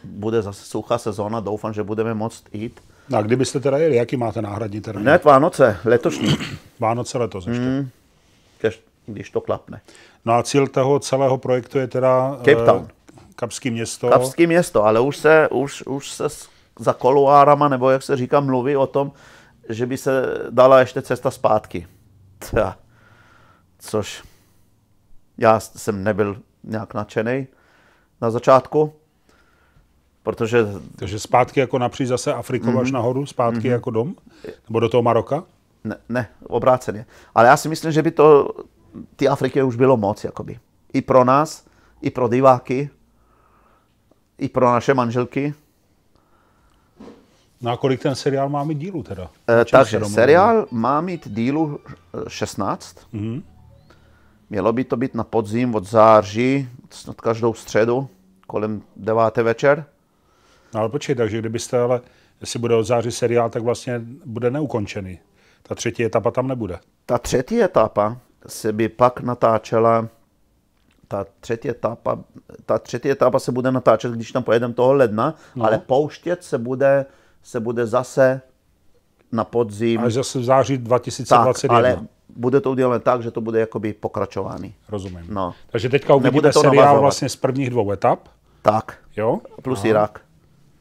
bude zase suchá sezóna, doufám, že budeme moct jít. No a kdybyste teda jeli, jaký máte náhradní termín? Ne, Vánoce, letošní. Vánoce letos ještě. Mm, když to klapne. No a cíl toho celého projektu je teda Cape Town. Kapský město. Kapský město, ale už se, už, už se za koluárama, nebo jak se říká, mluví o tom, že by se dala ještě cesta zpátky. Tja. Což já jsem nebyl nějak nadšený na začátku, protože... Takže zpátky jako napříč zase Afrikou mm-hmm. až nahoru, zpátky mm-hmm. jako dom? Nebo do toho Maroka? Ne, ne, obráceně. Ale já si myslím, že by to ty Afriky už bylo moc, jakoby. I pro nás, i pro diváky. i pro naše manželky. No a kolik ten seriál má mít dílu teda? Eh, se takže domluvili? seriál má mít dílu eh, 16. Mhm. Mělo by to být na podzim od září, snad každou středu, kolem 9. večer. No ale počkej, takže kdybyste ale, jestli bude od září seriál, tak vlastně bude neukončený. Ta třetí etapa tam nebude. Ta třetí etapa se by pak natáčela, ta třetí etapa, ta třetí etapa se bude natáčet, když tam pojedeme toho ledna, no. ale pouštět se bude, se bude zase na podzim. Až zase v září tak, 2021. ale bude to udělané tak, že to bude jakoby pokračování. Rozumím. No. Takže teďka uvidíte Nebude to seriál navazovat. vlastně z prvních dvou etap, Tak, jo? plus Irák.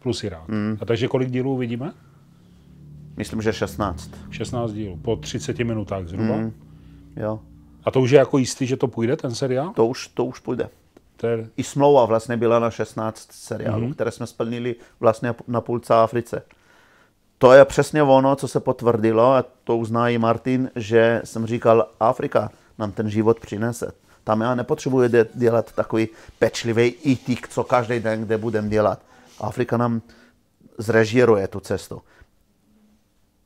Plus Irák. Mm. A takže kolik dílů uvidíme? Myslím, že 16. 16 dílů, po 30 minutách zhruba. Mm. Jo. A to už je jako jistý, že to půjde, ten seriál? To už, to už půjde. To je, I smlouva vlastně byla na 16 seriálů, mm-hmm. které jsme splnili vlastně na půlce Africe. To je přesně ono, co se potvrdilo, a to uzná i Martin, že jsem říkal, Afrika nám ten život přinese. Tam já nepotřebuji dělat takový pečlivý itik, co každý den, kde budeme dělat. Afrika nám zrežíruje tu cestu.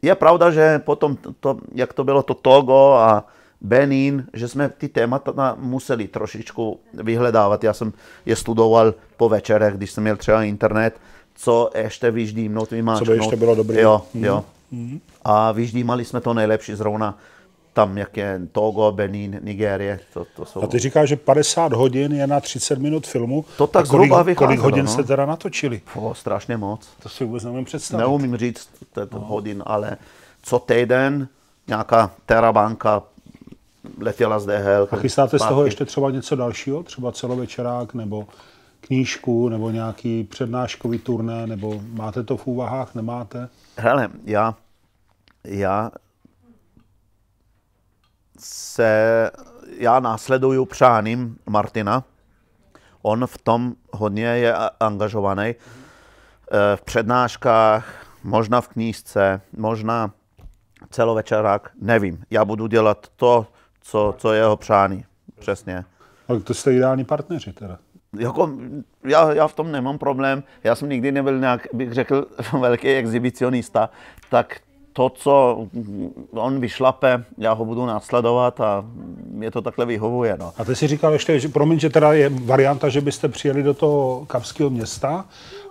Je pravda, že potom, to, to, jak to bylo to Togo a Benin, že jsme ty témata museli trošičku vyhledávat. Já jsem je studoval po večerech, když jsem měl třeba internet, co ještě vyždímnout, co vymáčknout. by ještě bylo dobré. Jo, jo. A vyždímali jsme to nejlepší zrovna tam, jak je Togo, Benin, Nigérie. To, to jsou... A ty říkáš, že 50 hodin je na 30 minut filmu. To tak a kolik, zhruba kolik vycházelo, hodin no. jste teda natočili? O, strašně moc. To si vůbec neumím představit. Neumím říct této hodin, ale co týden nějaká terabanka letěla z DHL. A chystáte z toho ještě třeba něco dalšího? Třeba celovečerák nebo knížku nebo nějaký přednáškový turné, nebo máte to v úvahách, nemáte? Hele, já, já se, já následuju přáním Martina. On v tom hodně je angažovaný. Eh, V přednáškách, možná v knížce, možná celovečerák, nevím. Já budu dělat to, co, co je jeho přání. Přesně. Ale to jste ideální partneři teda. Jako, já, já v tom nemám problém. Já jsem nikdy nebyl nějak, bych řekl, velký exhibicionista, tak to, co on vyšlape, já ho budu následovat a mě to takhle vyhovuje. No. A ty si říkal ještě, že promiň, že teda je varianta, že byste přijeli do toho kapského města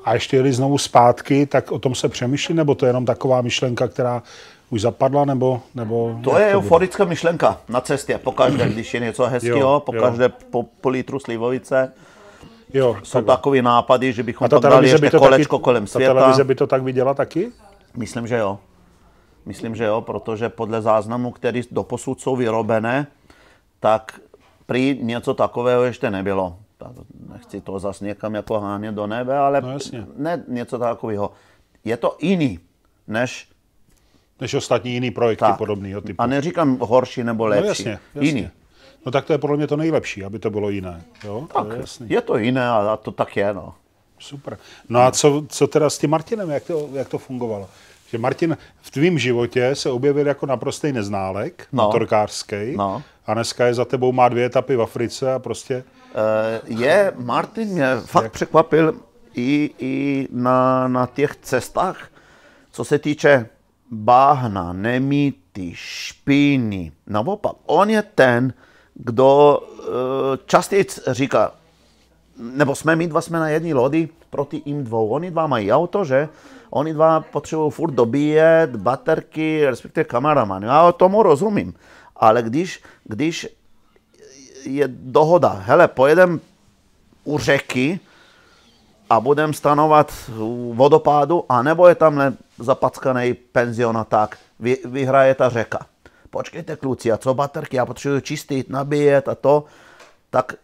a ještě jeli znovu zpátky, tak o tom se přemýšlí, nebo to je jenom taková myšlenka, která už zapadla, nebo... nebo To je euforická myšlenka na cestě. Pokaždé, když je něco hezkého, pokaždé po, po litru slivovice. Jo, Jsou takhle. takové nápady, že bychom ta tam dali televize by ještě to kolečko taky, kolem ta světa. televize by to tak viděla taky? Myslím, že jo. Myslím, že jo, protože podle záznamů, které doposud jsou vyrobené, tak prý něco takového ještě nebylo. Tak nechci to zase někam jako hánět do nebe, ale No jasně. ne něco takového. Je to jiný, než Než ostatní jiný projekty tak. podobného typu. A neříkám horší nebo no lepší. jasně, jasně. Jiný. No tak to je podle mě to nejlepší, aby to bylo jiné. Jo? Tak, to je jasný. je to jiné a to tak je. No. Super. No a co, co teda s tím Martinem, jak to, jak to fungovalo? Že Martin v tvém životě se objevil jako naprostý neználek, No. motorkářský, No. a dneska je za tebou, má dvě etapy v Africe a prostě, Eh, je, Martin mě fakt překvapil i, i na, na těch cestách, co se týče báhna, nemíty, špíny. Naopak, on je ten, kdo eh, častěji říká, nebo jsme my dva jsme na jedné lodi proti im dvou. Oni dva mají auto, že? Oni dva potřebují furt dobíjet baterky, respektive kameraman. Já tomu rozumím. Ale když, když je dohoda, hele, pojedem u řeky a budeme stanovat u vodopádu, anebo je tam zapackaný penzionaták, vy, vyhraje ta řeka. Počkejte kluci, a co baterky, já potřebuji čistit, nabíjet a to, tak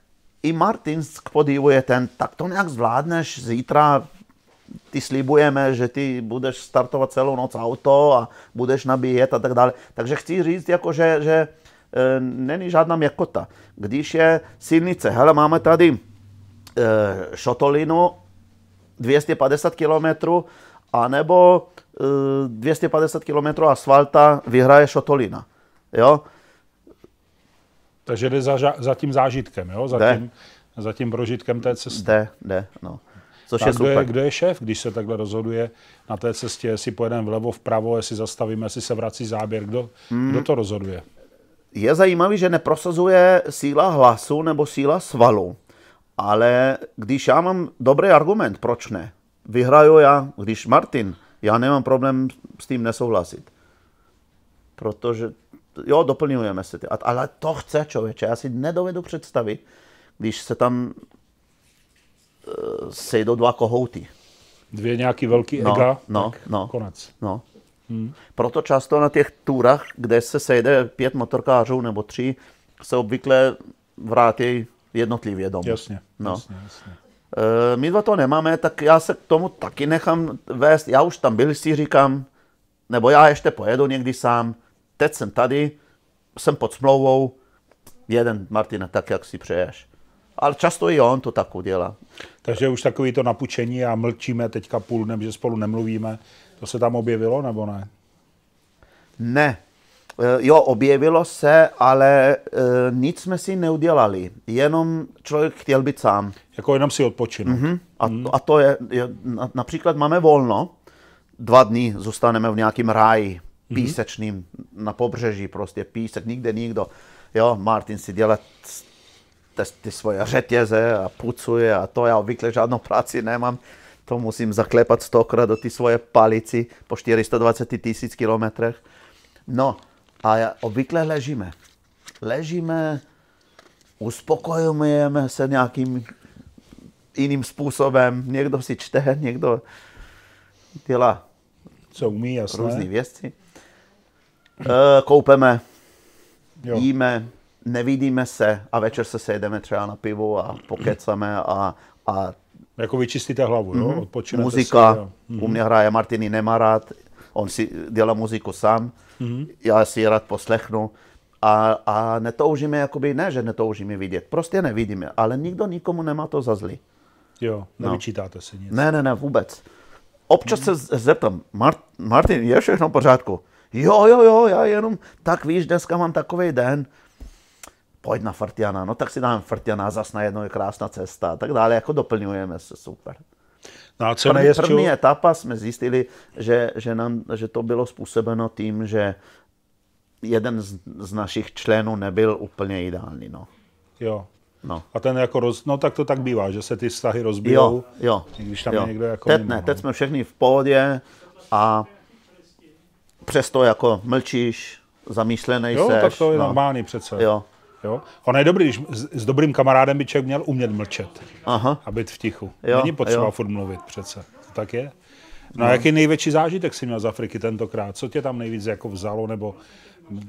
i Martin k podivu je ten, tak to nějak zvládneš zítra, ty slibujeme, že ty budeš startovat celou noc auto a budeš nabíjet a tak dále. Takže chci říct, jako že, že e, není žádná měkota. Když je silnice, hele, máme tady e, šotolinu 250 km, anebo 250 km asfalta vyhraje šotolina. Jo? takže jde za, za tím zážitkem, jo? Za, Jde. tím, za tím prožitkem té cesty. Jde, jde, no. což A je kdo, je, super. kdo je šéf, když se takhle rozhoduje na té cestě, jestli pojedeme vlevo, vpravo, jestli zastavíme, jestli se vrací záběr, kdo, Hmm. kdo to rozhoduje? Je zajímavý, že neprosazuje síla hlasu nebo síla svalu. Ale když já mám dobrý argument, proč ne? Vyhraju já, když Martin, já nemám problém s tím nesouhlasit. Protože, jo, doplňujeme se. ty- Ale to chce člověče, já si nedovedu představit, když se tam eh, sejdou dva kohouty. Dvě nějaký velký No, ega, no, tak no. konec. No. Proto často na těch turách, kde se sejde pět motorkářů nebo tři, se obvykle vrátí jednotlivě domů. Jasně, No. jasně, jasně. E, my dva to nemáme, tak já se k tomu taky nechám vést. Já už tam byl, si říkám, nebo já ještě pojedu někdy sám. Teď jsem tady, jsem pod smlouvou, jeden Martina, tak jak si přeješ. Ale často i on to tak udělá. Takže už takový to napučení a mlčíme teďka půl dnem, že spolu nemluvíme, to se tam objevilo nebo ne? Ne. E, Jo, objevilo se, ale e, nic jsme si neudělali. Jenom člověk chtěl být sám. Jako jenom si odpočinout. Mm-hmm. A, a to je, je, na- například máme volno, dva dny zůstaneme v nějakém ráji, písečným, na pobřeží prostě, písek, nikde nikdo. Jo, Martin si dělá ty, ty svoje řetěze a pucuje a to já obvykle žádnou práci nemám. To musím zaklepat stokrát do ty svoje palici po 420 tisíc kilometrech. No a já, obvykle ležíme. Ležíme, uspokojujeme se nějakým jiným způsobem. Někdo si čte, někdo dělá Co umí, jasné. různé věci. E, koupeme, Jo. jíme, nevidíme se a večer se sejdeme třeba na pivo a pokecáme a, a Jako vyčistíte hlavu, jo? Odpočinete Mhm. muzika, Si, jo. u mě hraje Martiny nemá rád, on si dělá muziku sám, já si ji rád poslechnu a, a netoužíme, jakoby, ne, že netoužíme vidět, prostě nevidíme, ale nikdo nikomu nemá to za zlý. Jo, nevyčítáte si nic. Ne, ne, ne, vůbec. Občas se z- zeptám, Mart, Martin, je všechno v pořádku? Jo, jo, jo, já jenom, tak víš, dneska mám takový den, pojď na Fartiana, no tak si dáme Fartiana, zas najednou je krásná cesta a tak dále, jako doplňujeme se, super. No a co První, nejezčou? první etapa jsme zjistili, že, že, nám, že to bylo způsobeno tím, že jeden z, z našich členů nebyl úplně ideální. No. Jo. No. A ten jako roz... No tak to tak bývá, že se ty vztahy rozbijou. Jo, jo. Když tam jo. je někdo jako teď ne, no. teď jsme všichni v pohodě a přesto jako mlčíš, zamýšlený Jo, seš. tak to je no. normální přece. Jo. Jo? Ono je dobrý, když s, s dobrým kamarádem by člověk měl umět mlčet Aha. a být v tichu. Jo, Není potřeba jo. furt mluvit přece. To tak je. No a jaký největší zážitek jsi měl z Afriky tentokrát? Co tě tam nejvíc jako vzalo, nebo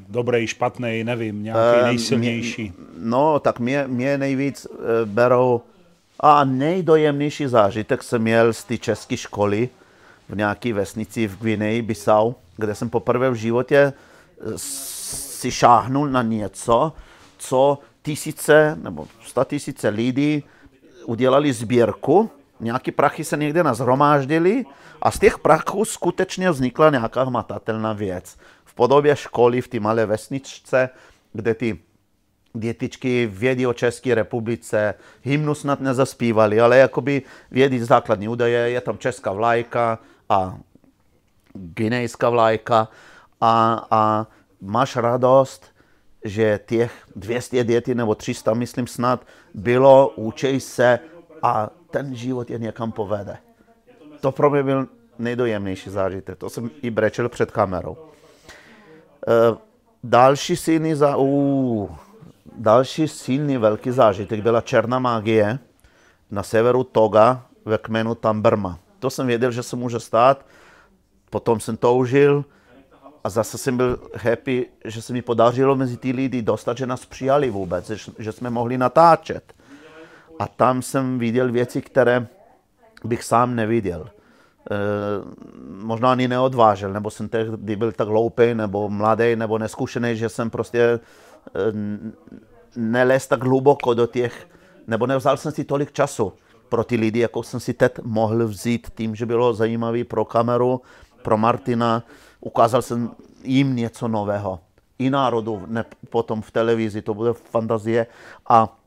dobrý, špatný, nevím, nějaký Eh, nejsilnější? No, tak mě, mě nejvíc e, berou a nejdojemnější zážitek jsem měl z té české školy v nějaké vesnici v Gvineji, Bissau, kde jsem poprvé v životě e, si šáhnul na něco, co tisíce nebo sta tisíce lidí udělali sbírku, nějaký prachy se někde nazhromáždili a z těch prachů skutečně vznikla nějaká hmatatelná věc. Podobě školy v té malé vesničce, kde ty dětičky vědí o České republice, hymnu snad nezaspívali, ale jakoby vědí základní údaje, je tam česká vlajka a guinejská vlajka a, a máš radost, že těch 200 dětí nebo 300, myslím snad, bylo, učej se a ten život je někam povede. To pro mě byl nejdojemnější zážitek. To jsem i brečel před kamerou. E, další silný, za, uh, další silný velký zážitek byla černá magie na severu Toga ve kmenu Tamberma. To jsem věděl, že se může stát, potom jsem toužil a zase jsem byl happy, že se mi podařilo mezi ty lidi dostat, že nás přijali vůbec, že jsme mohli natáčet. A tam jsem viděl věci, které bych sám neviděl. E, možná ani neodvážil, nebo jsem tehdy byl tak hloupý, nebo mladý, nebo neskušený, že jsem prostě e, nelez tak hluboko do těch, nebo nevzal jsem si tolik času pro ty lidi, jako jsem si teď mohl vzít tím, že bylo zajímavý pro kameru, pro Martina, ukázal jsem jim něco nového. I národu, ne potom v televizi, to bude fantazie. A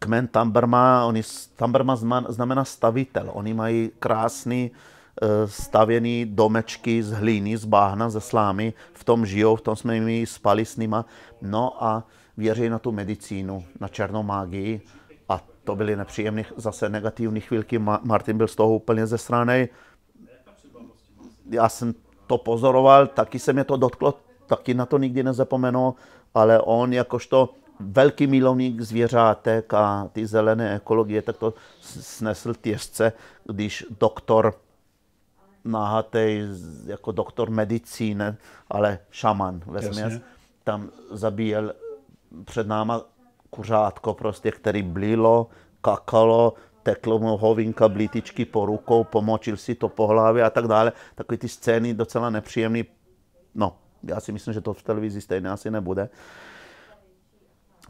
kmen Tamberma, oni, Tamberma znamená stavitel. Oni mají krásný eh, stavěný domečky z hlíny, z báhna, ze slámy, v tom žijou, v tom jsme my spali s nima. No a věří na tu medicínu, na černou mágii. A to byly nepříjemné, zase negativní chvílky. Martin byl z toho úplně ze strany. Já jsem to pozoroval, taky se mě to dotklo, taky na to nikdy nezapomenu, ale on jakožto velký milovník zvěřátek a ty zelené ekologie, tak to snesl těžce, když doktor nahatej jako doktor medicíny, ale šaman ve tam zabíjel před náma kuřátko prostě, který blilo, kakalo, teklo mu hovinka, blítičky po rukou, pomočil si to po hlavě a tak dále. Takové ty scény docela nepříjemné. No, já si myslím, že to v televizi stejně asi nebude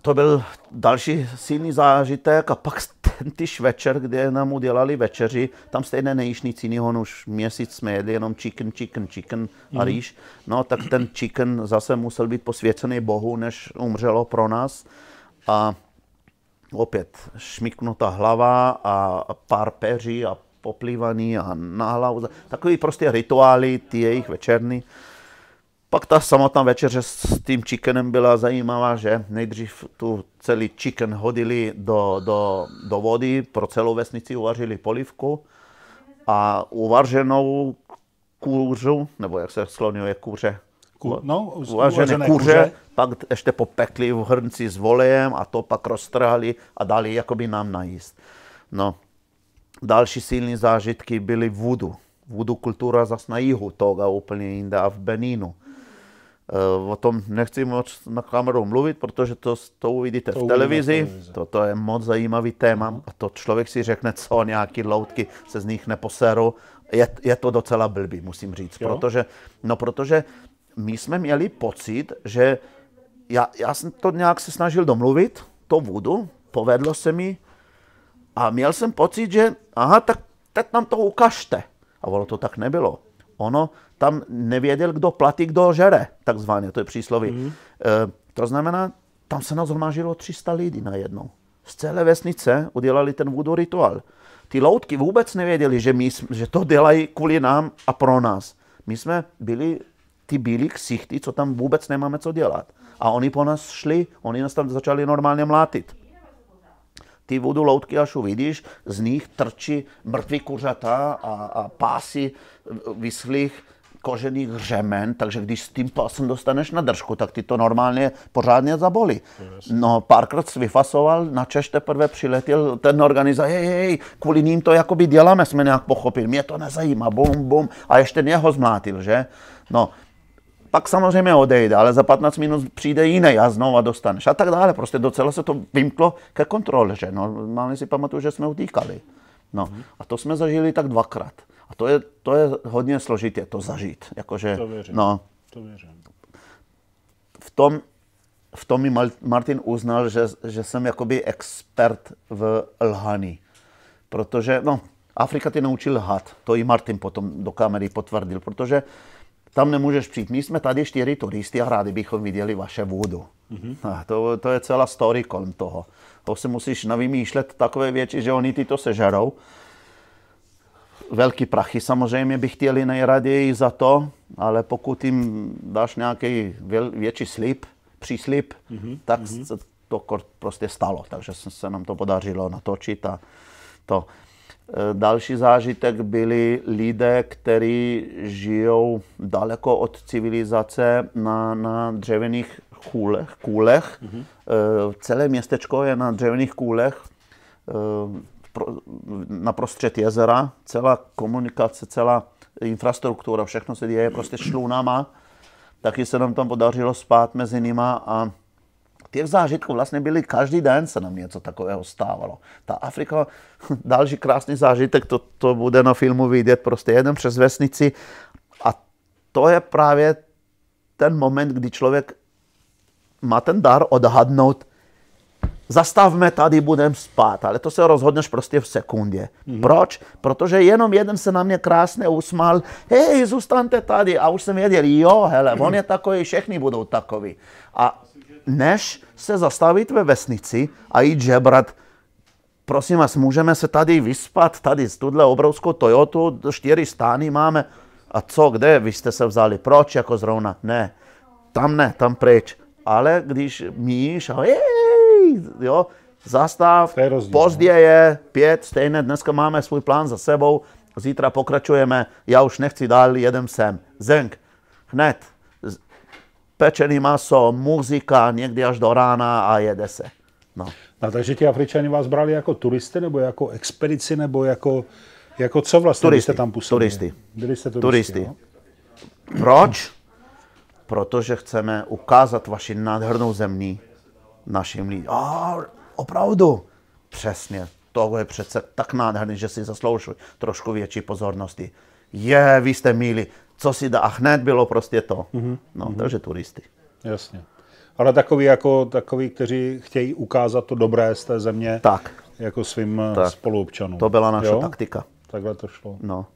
to byl další silný zážitek a pak ten tyž večer, kde nám udělali večeři, tam stejně nejíš nic jiného, už měsíc jsme jedli jenom chicken, chicken, chicken a mhm. rýž. No tak ten chicken zase musel být posvěcený Bohu, než umřelo pro nás. A opět šmiknutá hlava a pár peří a poplývaný a na hlavu. Takový prostě rituály, ty jejich večerní. Pak ta samotná večeře s tím chickenem byla zajímavá, že nejdřív tu celý chicken hodili do, do, do vody, pro celou vesnici uvařili polivku a uvařenou kůřu, nebo jak se skloňuje kůře, Ku, no, uvařené kůře, kůře, pak ještě popekli v hrnci s volejem a to pak roztrhali a dali jakoby nám najíst. No, další silné zážitky byly vodu. Vodu kultura zase na jihu Toga, úplně jinde a v Benínu. O tom nechci moc na kameru mluvit, protože to, to uvidíte to v televizi. televizi. To je moc zajímavý téma a to člověk si řekne, co nějaký loutky se z nich neposerou. Je, je to docela blbý, musím říct, protože, no protože my jsme měli pocit, že já, já jsem to nějak se snažil domluvit, to vodu, povedlo se mi a měl jsem pocit, že aha, tak teď nám to ukažte. A ono to tak nebylo. Ono tam nevěděl, kdo platí, kdo žere, takzvaně, to je přísloví. Mm. E, to znamená, tam se nás zhromážilo 300 lidí najednou. Z celé vesnice udělali ten voodoo rituál. Ty loutky vůbec nevěděli, že, my, že to dělají kvůli nám a pro nás. My jsme byli ty bílí ksichty, co tam vůbec nemáme co dělat. A oni po nás šli, oni nás tam začali normálně mlátit ty vodu loutky, až uvidíš, z nich trčí mrtví kuřata a, a pásy vyslých kožených řemen, takže když s tím pásem dostaneš na držku, tak ty to normálně pořádně zabolí. No, párkrát si vyfasoval, na Češ teprve přiletěl ten organizátor, hej, hej, kvůli ním to jakoby děláme, jsme nějak pochopili, mě to nezajímá, bum, bum, a ještě mě ho zmlátil, že? No, pak samozřejmě odejde, ale za 15 minut přijde jiný a znova dostaneš a tak dále. Prostě docela se to vymklo ke kontrole, že normálně si pamatuju, že jsme utíkali. No, a to jsme zažili tak dvakrát. A to je, to je hodně složitě to zažít. Jakože, to věřím. No, to věřím. V tom, v tom mi Martin uznal, že, že jsem jakoby expert v lhaní. Protože, no, Afrika ty naučil lhat. To i Martin potom do kamery potvrdil, protože tam nemůžeš přijít. My jsme tady čtyři turisty a rádi bychom viděli vaše vodu. Mm-hmm. To, to je celá story kolem toho. To si musíš navymýšlet takové věci, že oni ty to sežerou. Velký prachy samozřejmě by chtěli nejraději za to, ale pokud jim dáš nějaký větší slib, příslip, mm-hmm. tak mm-hmm. se to prostě stalo. Takže se nám to podařilo natočit a to. Eh, další zážitek byli lidé, kteří žijou daleko od civilizace na, na dřevěných kůlech. kůlech. Mm-hmm. Celé městečko je na dřevěných kůlech eh, na prostřed jezera. Celá komunikace, celá infrastruktura, všechno se děje prostě šlunama. Taky se nám tam podařilo spát mezi nima a těch zážitků vlastně byly každý den se nám něco takového stávalo. Ta Afrika, další krásný zážitek, to, to bude na filmu vidět, prostě jeden přes vesnici a to je právě ten moment, kdy člověk má ten dar odhadnout, zastavme tady, budeme spát, ale to se rozhodneš prostě v sekundě. Mm-hmm. Proč? Protože jenom jeden se na mě krásně usmál, hej, zůstaňte tady. A už jsem věděl, jo, hele, on je takový, všechny budou takový. A než se zastavit ve vesnici a jít žebrat prosím vás, můžeme se tady vyspat, tady z tuhle obrovskou Toyotu, čtyři stány máme. A co, kde vy jste se vzali? Proč jako zrovna? Ne, tam ne, tam pryč. Ale když míš a jej, jo, zastav, je rozdíl, pozdě je, pět, stejné, dneska máme svůj plán za sebou, zítra pokračujeme, já už nechci dál, jedem sem. Zenk, hned, pečený maso, muzika, někdy až do rána a jede se. No. No, takže ti Afričani vás brali jako turisty, nebo jako expedici, nebo jako, jako co vlastně Turisty, jste tam působili? turisty. Byli jste turisty, Turisty. Jo? Proč? Protože chceme ukázat vaši nádhernou zemí našim lidem. A opravdu? Přesně. To je přece tak nádherný, že si zaslouží trošku větší pozornosti. Je, vy jste milí. Co si dá? A hned bylo prostě to. Mhm, No, takže turisty. Jasně. Ale takový, jako, takový, kteří chtějí ukázat to dobré z té země Tak, jako svým Tak. tak. spoluobčanům. to byla naše jo? taktika. Takhle to šlo. No.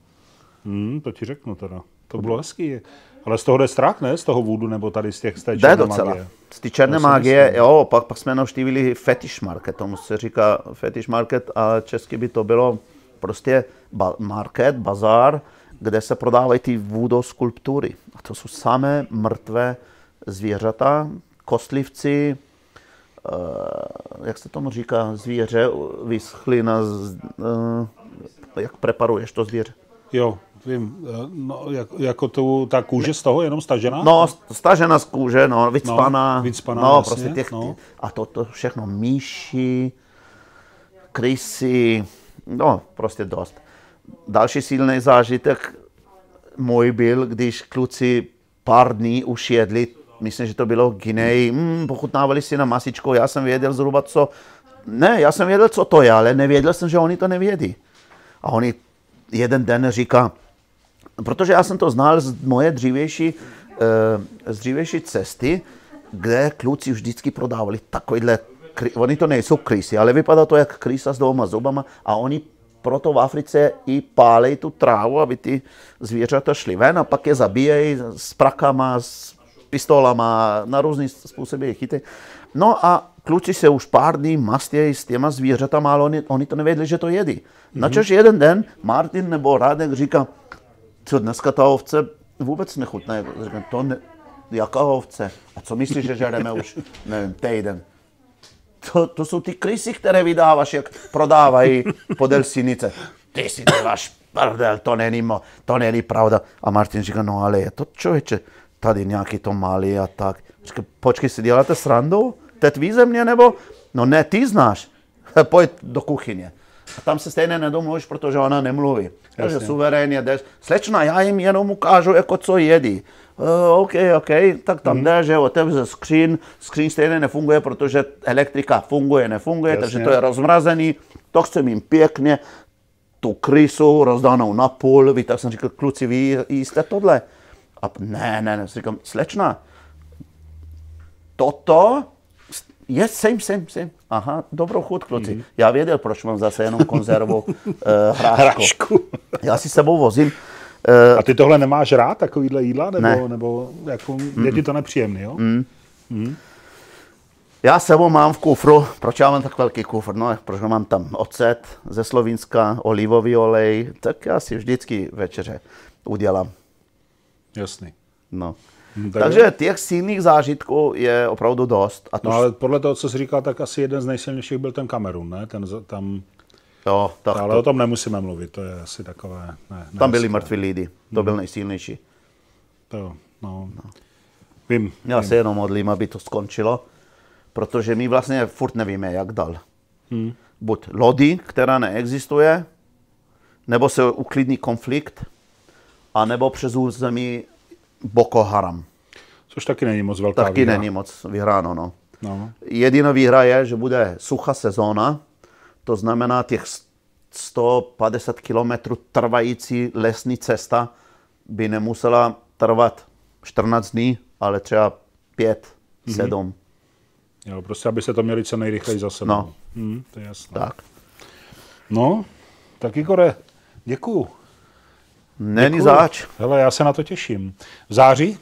Hmm, to ti řeknu teda. To bylo hezký. Ale z toho jde strach, ne? Z toho vůdu, nebo tady z těch z té Jde černé docela. magie? Z té černé magie, myslím. jo, pak, pak jsme navštívili fetish market, tomu se říká fetish market a česky by to bylo prostě ba- market, bazar, kde se prodávají ty vůdoskulptury. A to jsou samé mrtvé zvířata, kostlivci, eh, jak se tomu říká, zvíře vyschly na, z- eh, jak preparuješ to zvíře? Jo, vím. Eh, No, jak, jako tu, ta kůže z toho jenom stažená? No, stažena z kůže, no, vycpaná. No, vycpaná, no, jasně, prostě těch, no. A to, to všechno myši, krysy, no, prostě dost. Další silný zážitek můj byl, když kluci pár dní už jedli, myslím, že to bylo Gineji, mm, pochutnávali si na masičko, já jsem věděl zhruba co, ne, já jsem věděl, co to je, ale nevěděl jsem, že oni to nevědí. A oni jeden den říká, protože já jsem to znal z moje dřívější, eh, z dřívější cesty, kde kluci vždycky prodávali takovýhle, oni to nejsou krysy, ale vypadá to jak krysa s dvouma zubama a oni proto v Africe i pálej tu trávu, aby ty zvířata šly ven a pak je zabíjejí s prakama, s pistolama, na různý způsoby je chytají. No a kluci se už pár dní mastějí s těma zvířatama, ale oni, oni to nevěděli, že to jedí. Mm-hmm. Načež jeden den Martin nebo Radek říká, co dneska ta ovce vůbec nechutná. Říkám, to ne, jaká ovce? A co myslíš, že žereme už, nevím, týden? To, to jsou ty krysy, které vydáváš, jak prodávají podél sinice. Ty si děláš prdel, to není, mo, to není pravda. A Martin říká, no ale je to člověče, tady nějaký to malý a tak. Říká, počkej, si děláte srandu? To je tvý země nebo? No ne, ty znáš. Pojď do kuchyně. A tam se stejně nedomluvíš, protože ona nemluví. Takže suverénně jdeš. Slečna, já jim jenom ukážu, jako co jedí. Uh, OK, OK, tak tam Mhm. mm. jdeš, že otevře skřín, skřín stejně nefunguje, protože elektrika funguje, nefunguje, Jasně. takže to je rozmrazený, to chcem jim pěkně, tu krysu rozdanou na půl, vy tak jsem říkal, kluci, vy jíste tohle? A ne, ne, ne, říkám, slečna, toto je same, same, same. Aha, dobrou chuť, kluci. Mhm. Mm. Já věděl, proč mám zase jenom konzervu uh, hrášku. Hrašku. Já si sebou vozím. Uh, A ty tohle nemáš rád, takovýhle jídla? Nebo, Ne. nebo jako, je ti to nepříjemný, jo? já s sebou mám v kufru, proč já mám tak velký kufr? No, protože mám tam ocet ze Slovinska, olivový olej, tak já si vždycky večeře udělám. Jasný. No. Hm, tak Takže těch silných zážitků je opravdu dost. A to No ale podle toho, co jsi říkal, tak asi jeden z nejsilnějších byl ten Kamerun, ne? Ten, tam, jo, tak ale to, o tom nemusíme mluvit, to je asi takové... Ne, ne tam byli mrtví lidi, to byl nejsilnější. To, no. Vím, Já vím. se jenom modlím, aby to skončilo, protože my vlastně furt nevíme, jak dál. Hmm. Buď lodi, která neexistuje, nebo se uklidní konflikt, anebo přes území Boko Haram. Což taky není moc velká Taky výhra. není moc vyhráno. No. No. Jediná výhra je, že bude suchá sezóna, to znamená těch 150 kilometrů trvající lesní cesta by nemusela trvat 14 dní, ale třeba 5, Mhm. 7. Jo, prostě, aby se to měli co nejrychleji za sebou. No. Hmm, to je jasné. Tak. No, tak Igore, děkuju. Není Děkuju. záč. Hele, já se na to těším. V září?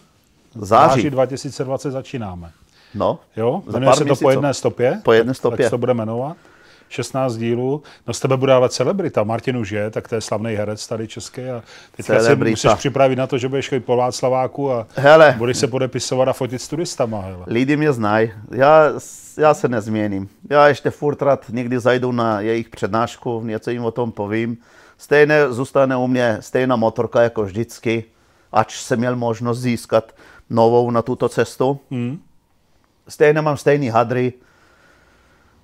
V září. 2020 začínáme. No, Jo, Za jmenuje pár se to po měsíců. jedné stopě. Po jedné Tak stopě. se to bude jmenovat. 16 dílů. No z tebe bude ale celebrita. Martin už je, tak to je slavný herec tady český a teďka se musíš připravit na to, že budeš chodit po Václaváku a hele, budeš se podepisovat a fotit s turistama. Hele. Lidi mě znají. Já, já se nezměním. Já ještě furt rád někdy zajdu na jejich přednášku, něco jim o tom povím. Stejně zůstane u mě stejná motorka jako vždycky, ač jsem měl možnost získat novou na tuto cestu. Hmm. Stejně mám stejný hadry,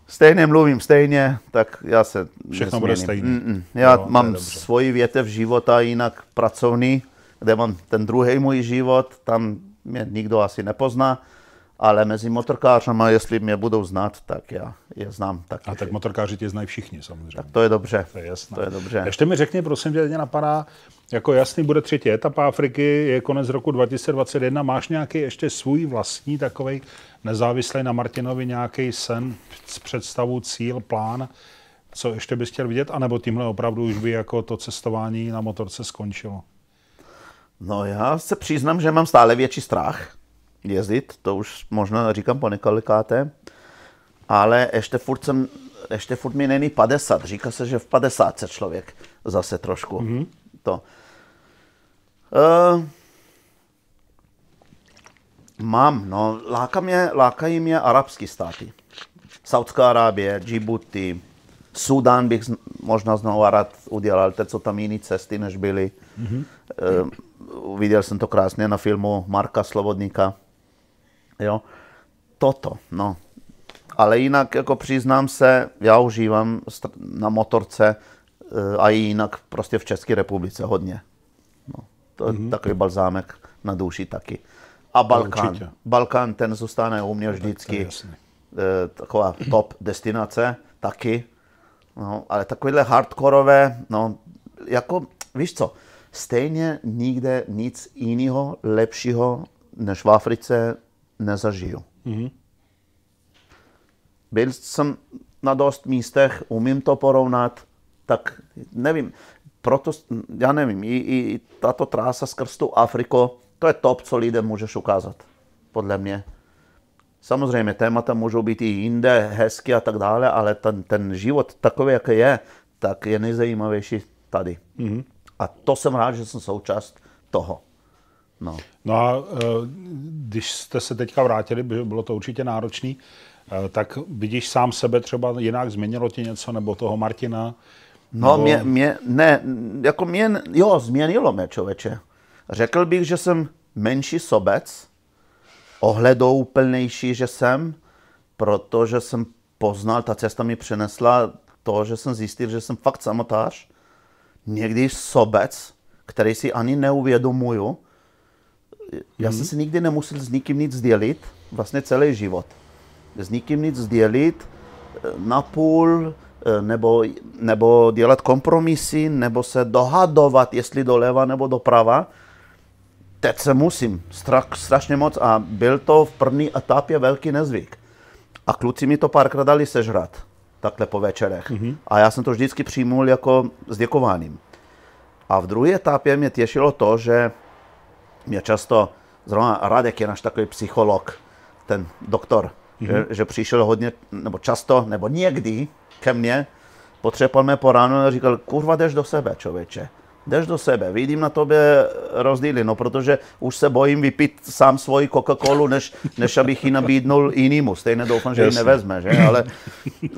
stejně mluvím stejně, tak já se Všechno bude stejný. Mm-mm. Já no, mám svoji větev života jinak pracovný, kde mám ten druhý můj život, tam mě nikdo asi nepozná, ale mezi motorkářama, jestli mě budou znát, tak já je znám taky. A tak motorkáři tě znají všichni samozřejmě. Tak to je dobře. To je jasné. To je dobře. Ještě mi řekni, prosím, že mě napadá, jako jasný bude třetí etapa Afriky, je konec roku 2021. Máš nějaký ještě svůj vlastní takový nezávislý na Martinovi nějaký sen, představu, cíl, plán, co ještě bys chtěl vidět, anebo tímhle opravdu už by jako to cestování na motorce skončilo? No já se přiznám, že mám stále větší strach jezdit, to už možná říkám po několikáté, ale ještě furt, jsem, ještě furt mi není 50. Říká se, že v 50 se člověk zase trošku mm-hmm. to. Uh, mám, no, láka mě, lákají mě arabské státy. Saudská Arábie, Djibouti, Sudán bych možná znovu rád udělal, teď co tam jiné cesty, než byly. Mm-hmm. Uh, viděl jsem to krásně na filmu Marka Slobodníka. Jo, toto, no. Ale jinak, jako přiznám se, já užívám na motorce uh, a i jinak prostě v České republice hodně. No. To je mm-hmm. takový balzámek na duši taky. A Balkán. Balkán, ten zůstane u mě vždycky e, taková top destinace taky. No, ale takovéhle hardkorové, no, jako, víš co, stejně nikde nic jiného lepšího než v Africe nezažiju. Mm-hmm. Byl jsem na dost místech, umím to porovnat, tak nevím, proto, já nevím, i, i tato trása skrz tu Afriku, to je top, co lidem můžeš ukázat, podle mě. Samozřejmě témata můžou být i jinde, hezky a tak dále, ale ten, ten život takový, jaký je, tak je nejzajímavější tady. Mm-hmm. A to jsem rád, že jsem součást toho. No. no a e, když jste se teďka vrátili, bylo to určitě náročný, e, tak vidíš sám sebe třeba jinak, změnilo ti něco, nebo toho Martina? No, nebo... mě, mě, ne, jako mě, jo, změnilo mě člověče. Řekl bych, že jsem menší sobec, ohledouplnější, že jsem, protože jsem poznal, ta cesta mi přinesla to, že jsem zjistil, že jsem fakt samotář, někdy sobec, který si ani neuvědomuju. Já jsem mhm. si nikdy nemusel s nikým nic sdělit, vlastně celý život. S nikým nic sdělit, napůl, nebo, nebo dělat kompromisy, nebo se dohadovat, jestli doleva nebo doprava teď se musím, strach, strašně moc a byl to v první etapě velký nezvyk. A kluci mi to párkrát dali sežrat, takhle po večerech. Mm-hmm. A já jsem to vždycky přijmul jako s děkováním. A v druhé etapě mě těšilo to, že mě často, zrovna Radek je náš takový psycholog, ten doktor, mm-hmm. že, že přišel hodně, nebo často, nebo někdy ke mně, potřeboval mě po ránu a říkal, kurva, jdeš do sebe, člověče jdeš do sebe. Vidím na tobě rozdíly, no protože už se bojím vypít sám svoji Coca-Colu, než, než abych ji nabídnul jinému. Stejně doufám, že ji nevezme, že? Ale,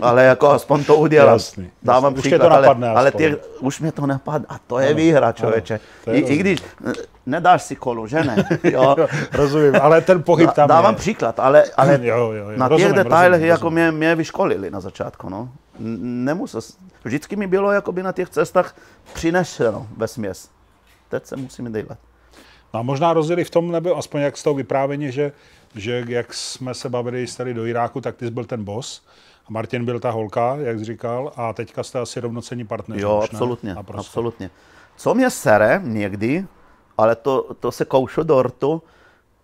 ale jako aspoň to udělám. Jasný, Dávám jasný. příklad, už to napadne, ale, ale ty, už mě to napadne. A to je ano, výhra, člověče. Ano, I, I když nedáš si kolu, že ne? Jo. rozumím, ale ten pohyb tam Dávám je. příklad, ale, ale jo, jo, jo. na těch detailech jako mě, mě vyškolili na začátku, no. Nemusel, vždycky mi bylo jakoby na těch cestách přinešeno ve směs. Teď se musíme dělat. No a možná rozdíly v tom, nebo aspoň jak z toho vyprávění, že, že jak jsme se bavili tady do Iráku, tak ty jsi byl ten boss a Martin byl ta holka, jak jsi říkal, a teďka jste asi rovnocení partneři. Jo, absolutně, absolutně. Co mě sere někdy, ale to, to se koušu do rtu,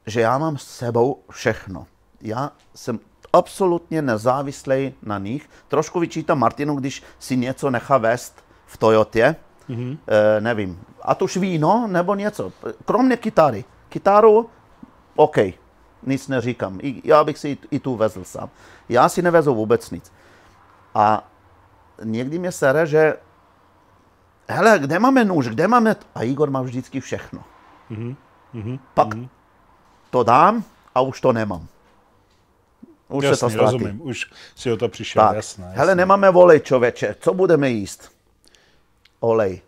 že já mám s sebou všechno. Já jsem absolutně nezávislý na nich. Trošku vyčítám Martinu, když si něco nechá vést v Toyotě, mm-hmm. e, nevím, a to už víno nebo něco, kromě kytary. Kytaru, OK, nic neříkám, I, já bych si i tu vezl sám. Já si nevezu vůbec nic. A někdy mě sere, že hele, kde máme nůž, kde máme... t-" A Igor má vždycky všechno. Mhm. Pak to dám a už to nemám. Už se to ztratí. rozumím, už si o to přišel, Tak, jasné. jasné. hele, nemáme olej, člověče, co budeme jíst? Olej.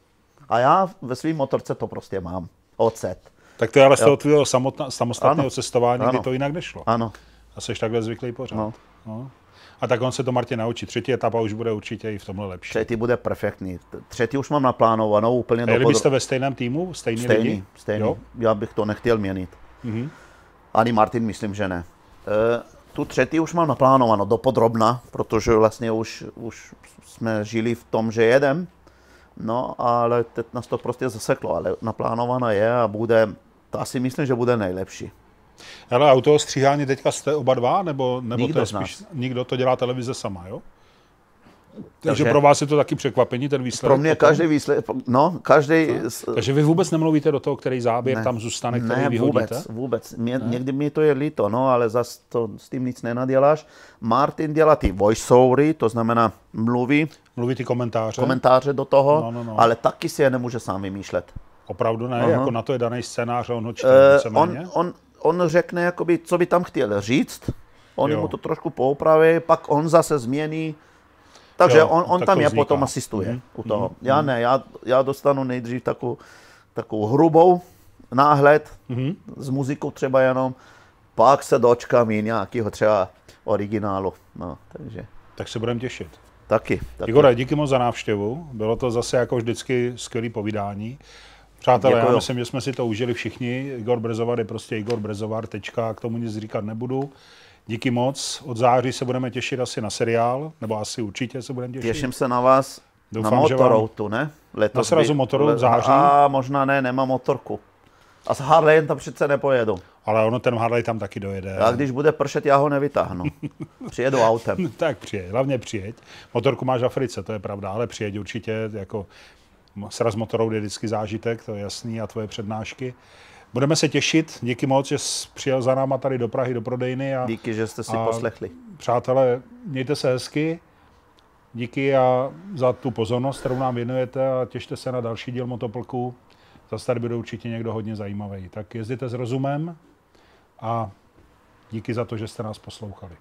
A já ve svým motorce to prostě mám. Ocet. Tak to je ale z toho tvého samostatného Ano. cestování, kdy Ano. to jinak nešlo. Ano. A jsi takhle zvyklý pořád. No. No. A tak on se to Martin naučí. Třetí etapa už bude určitě i v tomhle lepší. Třetí bude perfektní. Třetí už mám naplánovanou úplně do podro- byste ve stejném týmu? Stejní, Stejný, lidi? stejný. Jo? Já bych to nechtěl měnit. Mhm. Ani Martin myslím, že ne. E, tu třetí už mám naplánováno dopodrobna, protože vlastně už, už jsme žili v tom, že jedem. No, ale teď nás to prostě zaseklo, ale naplánována je a bude, to asi myslím, že bude nejlepší. Hele, a u toho stříhání teďka jste oba dva, nebo, nebo Nikdo to je z nás. spíš, nikdo to dělá televize sama, jo? Takže, Takže- pro vás je to taky překvapení, ten výsledek? Pro mě potom? každý výsledek, no, každý... Takže vy vůbec nemluvíte do toho, který záběr tam zůstane, který ne, vyhodíte? vůbec, vůbec. Mě, někdy mi to je líto, no, ale zas to s tím nic nenaděláš. Martin dělá ty voiceovery, to znamená mluví, Mluví ty komentáře? komentáře do toho, No, no, no. ale taky si je nemůže sám vymýšlet. Opravdu ne, Aha. jako na to je daný scénář a on ho čte víceméně? on, on, on řekne, jakoby, co by tam chtěl říct, oni Jo. mu to trošku poupraví, pak on zase změní, takže Jo, on, on tak tam je vzniká. potom asistuje Mhm, u toho. Já ne, já, já dostanu nejdřív takovou, takovou hrubou náhled Mhm. s muzikou třeba jenom, pak se dočkám i nějakého třeba originálu. No, takže Tak se budeme těšit. taky. taky. Igore, díky moc za návštěvu. Bylo to zase jako vždycky skvělé povídání. Přátelé, já Děkuju. myslím, že jsme si to užili všichni. Igor Brezovar je prostě Igor Brezovar, tečka, k tomu nic říkat nebudu. Díky moc. Od září se budeme těšit asi na seriál, nebo asi určitě se budeme těšit. Těším se na vás Doufám, na motoroutu, ne? Letos Na srazu by- motoru v září? A možná ne, nemám motorku. A s Harleyem tam přece nepojedu. Ale ono ten Harley tam taky dojede. A když bude pršet, já ho nevytáhnu. Přijedu autem. Tak přijeď, hlavně přijeď. Motorku máš v Africe, to je pravda, ale přijeď určitě, jako sraz motorou je vždycky zážitek, to je jasný, a tvoje přednášky. Budeme se těšit, díky moc, že jsi přijel za náma tady do Prahy, do prodejny a Díky, že jste si A- poslechli. přátelé, mějte se hezky, díky a za tu pozornost, kterou nám věnujete a těšte se na další díl Motoplku. Zase tady bude určitě někdo hodně zajímavý. Tak jezděte s rozumem a díky za to, že jste nás poslouchali.